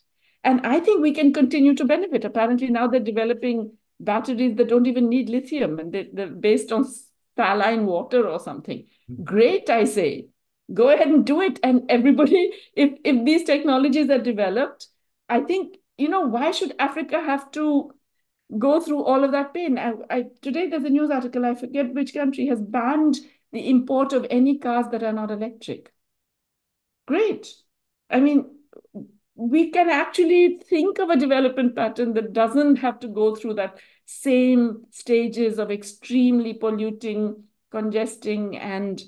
And I think we can continue to benefit. Apparently, now they're developing batteries that don't even need lithium and they, are based on saline water or something. Mm-hmm. Great, I say. Go ahead and do it. And everybody, if, if these technologies are developed, I think, you know, why should Africa have to go through all of that pain? I, I, today, there's a news article, I forget which country, has banned the import of any cars that are not electric. Great. I mean, we can actually think of a development pattern that doesn't have to go through that same stages of extremely polluting, congesting, and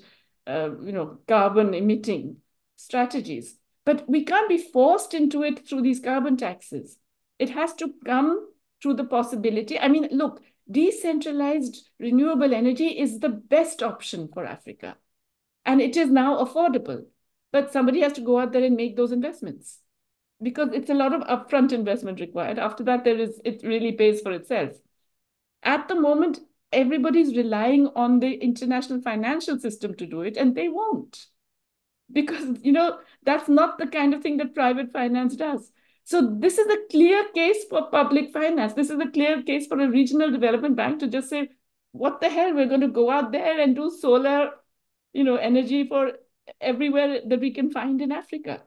uh, you know carbon emitting strategies. But we can't be forced into it through these carbon taxes. It has to come through the possibility. I mean, look, decentralized renewable energy is the best option for Africa. And it is now affordable. But somebody has to go out there and make those investments because it's a lot of upfront investment required. After that, there is it really pays for itself. At the moment, everybody's relying on the international financial system to do it, and they won't. Because you know, that's not the kind of thing that private finance does. So this is a clear case for public finance. This is a clear case for a regional development bank to just say, what the hell, we're going to go out there and do solar, you know, energy for everywhere that we can find in Africa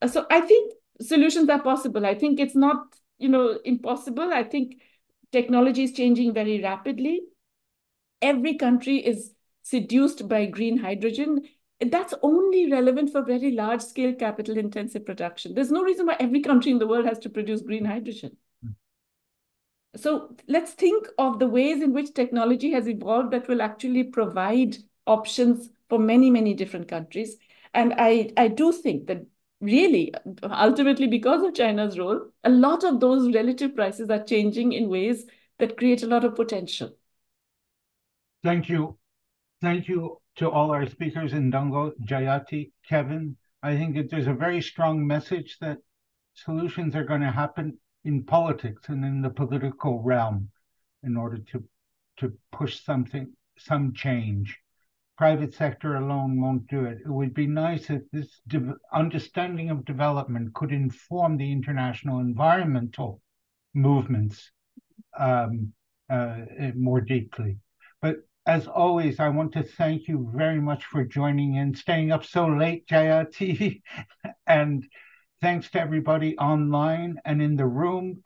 uh, so I think solutions are possible. I think it's not, you know, impossible. I think technology is changing very rapidly. Every country is seduced by green hydrogen. That's only relevant for very large scale capital intensive production. There's no reason why every country in the world has to produce green hydrogen. Hmm. So let's think of the ways in which technology has evolved that will actually provide options for many, many different countries. And I, I do think that really, ultimately, because of China's role, a lot of those relative prices are changing in ways that create a lot of potential. Thank you. Thank you to all our speakers, Ndongo, Jayati, Kevin. I think that there's a very strong message that solutions are going to happen in politics and in the political realm in order to to push something, some change private sector alone won't do it. It would be nice if this understanding of development could inform the international environmental movements um, uh, more deeply. But as always, I want to thank you very much for joining in, staying up so late, Jayati, and thanks to everybody online and in the room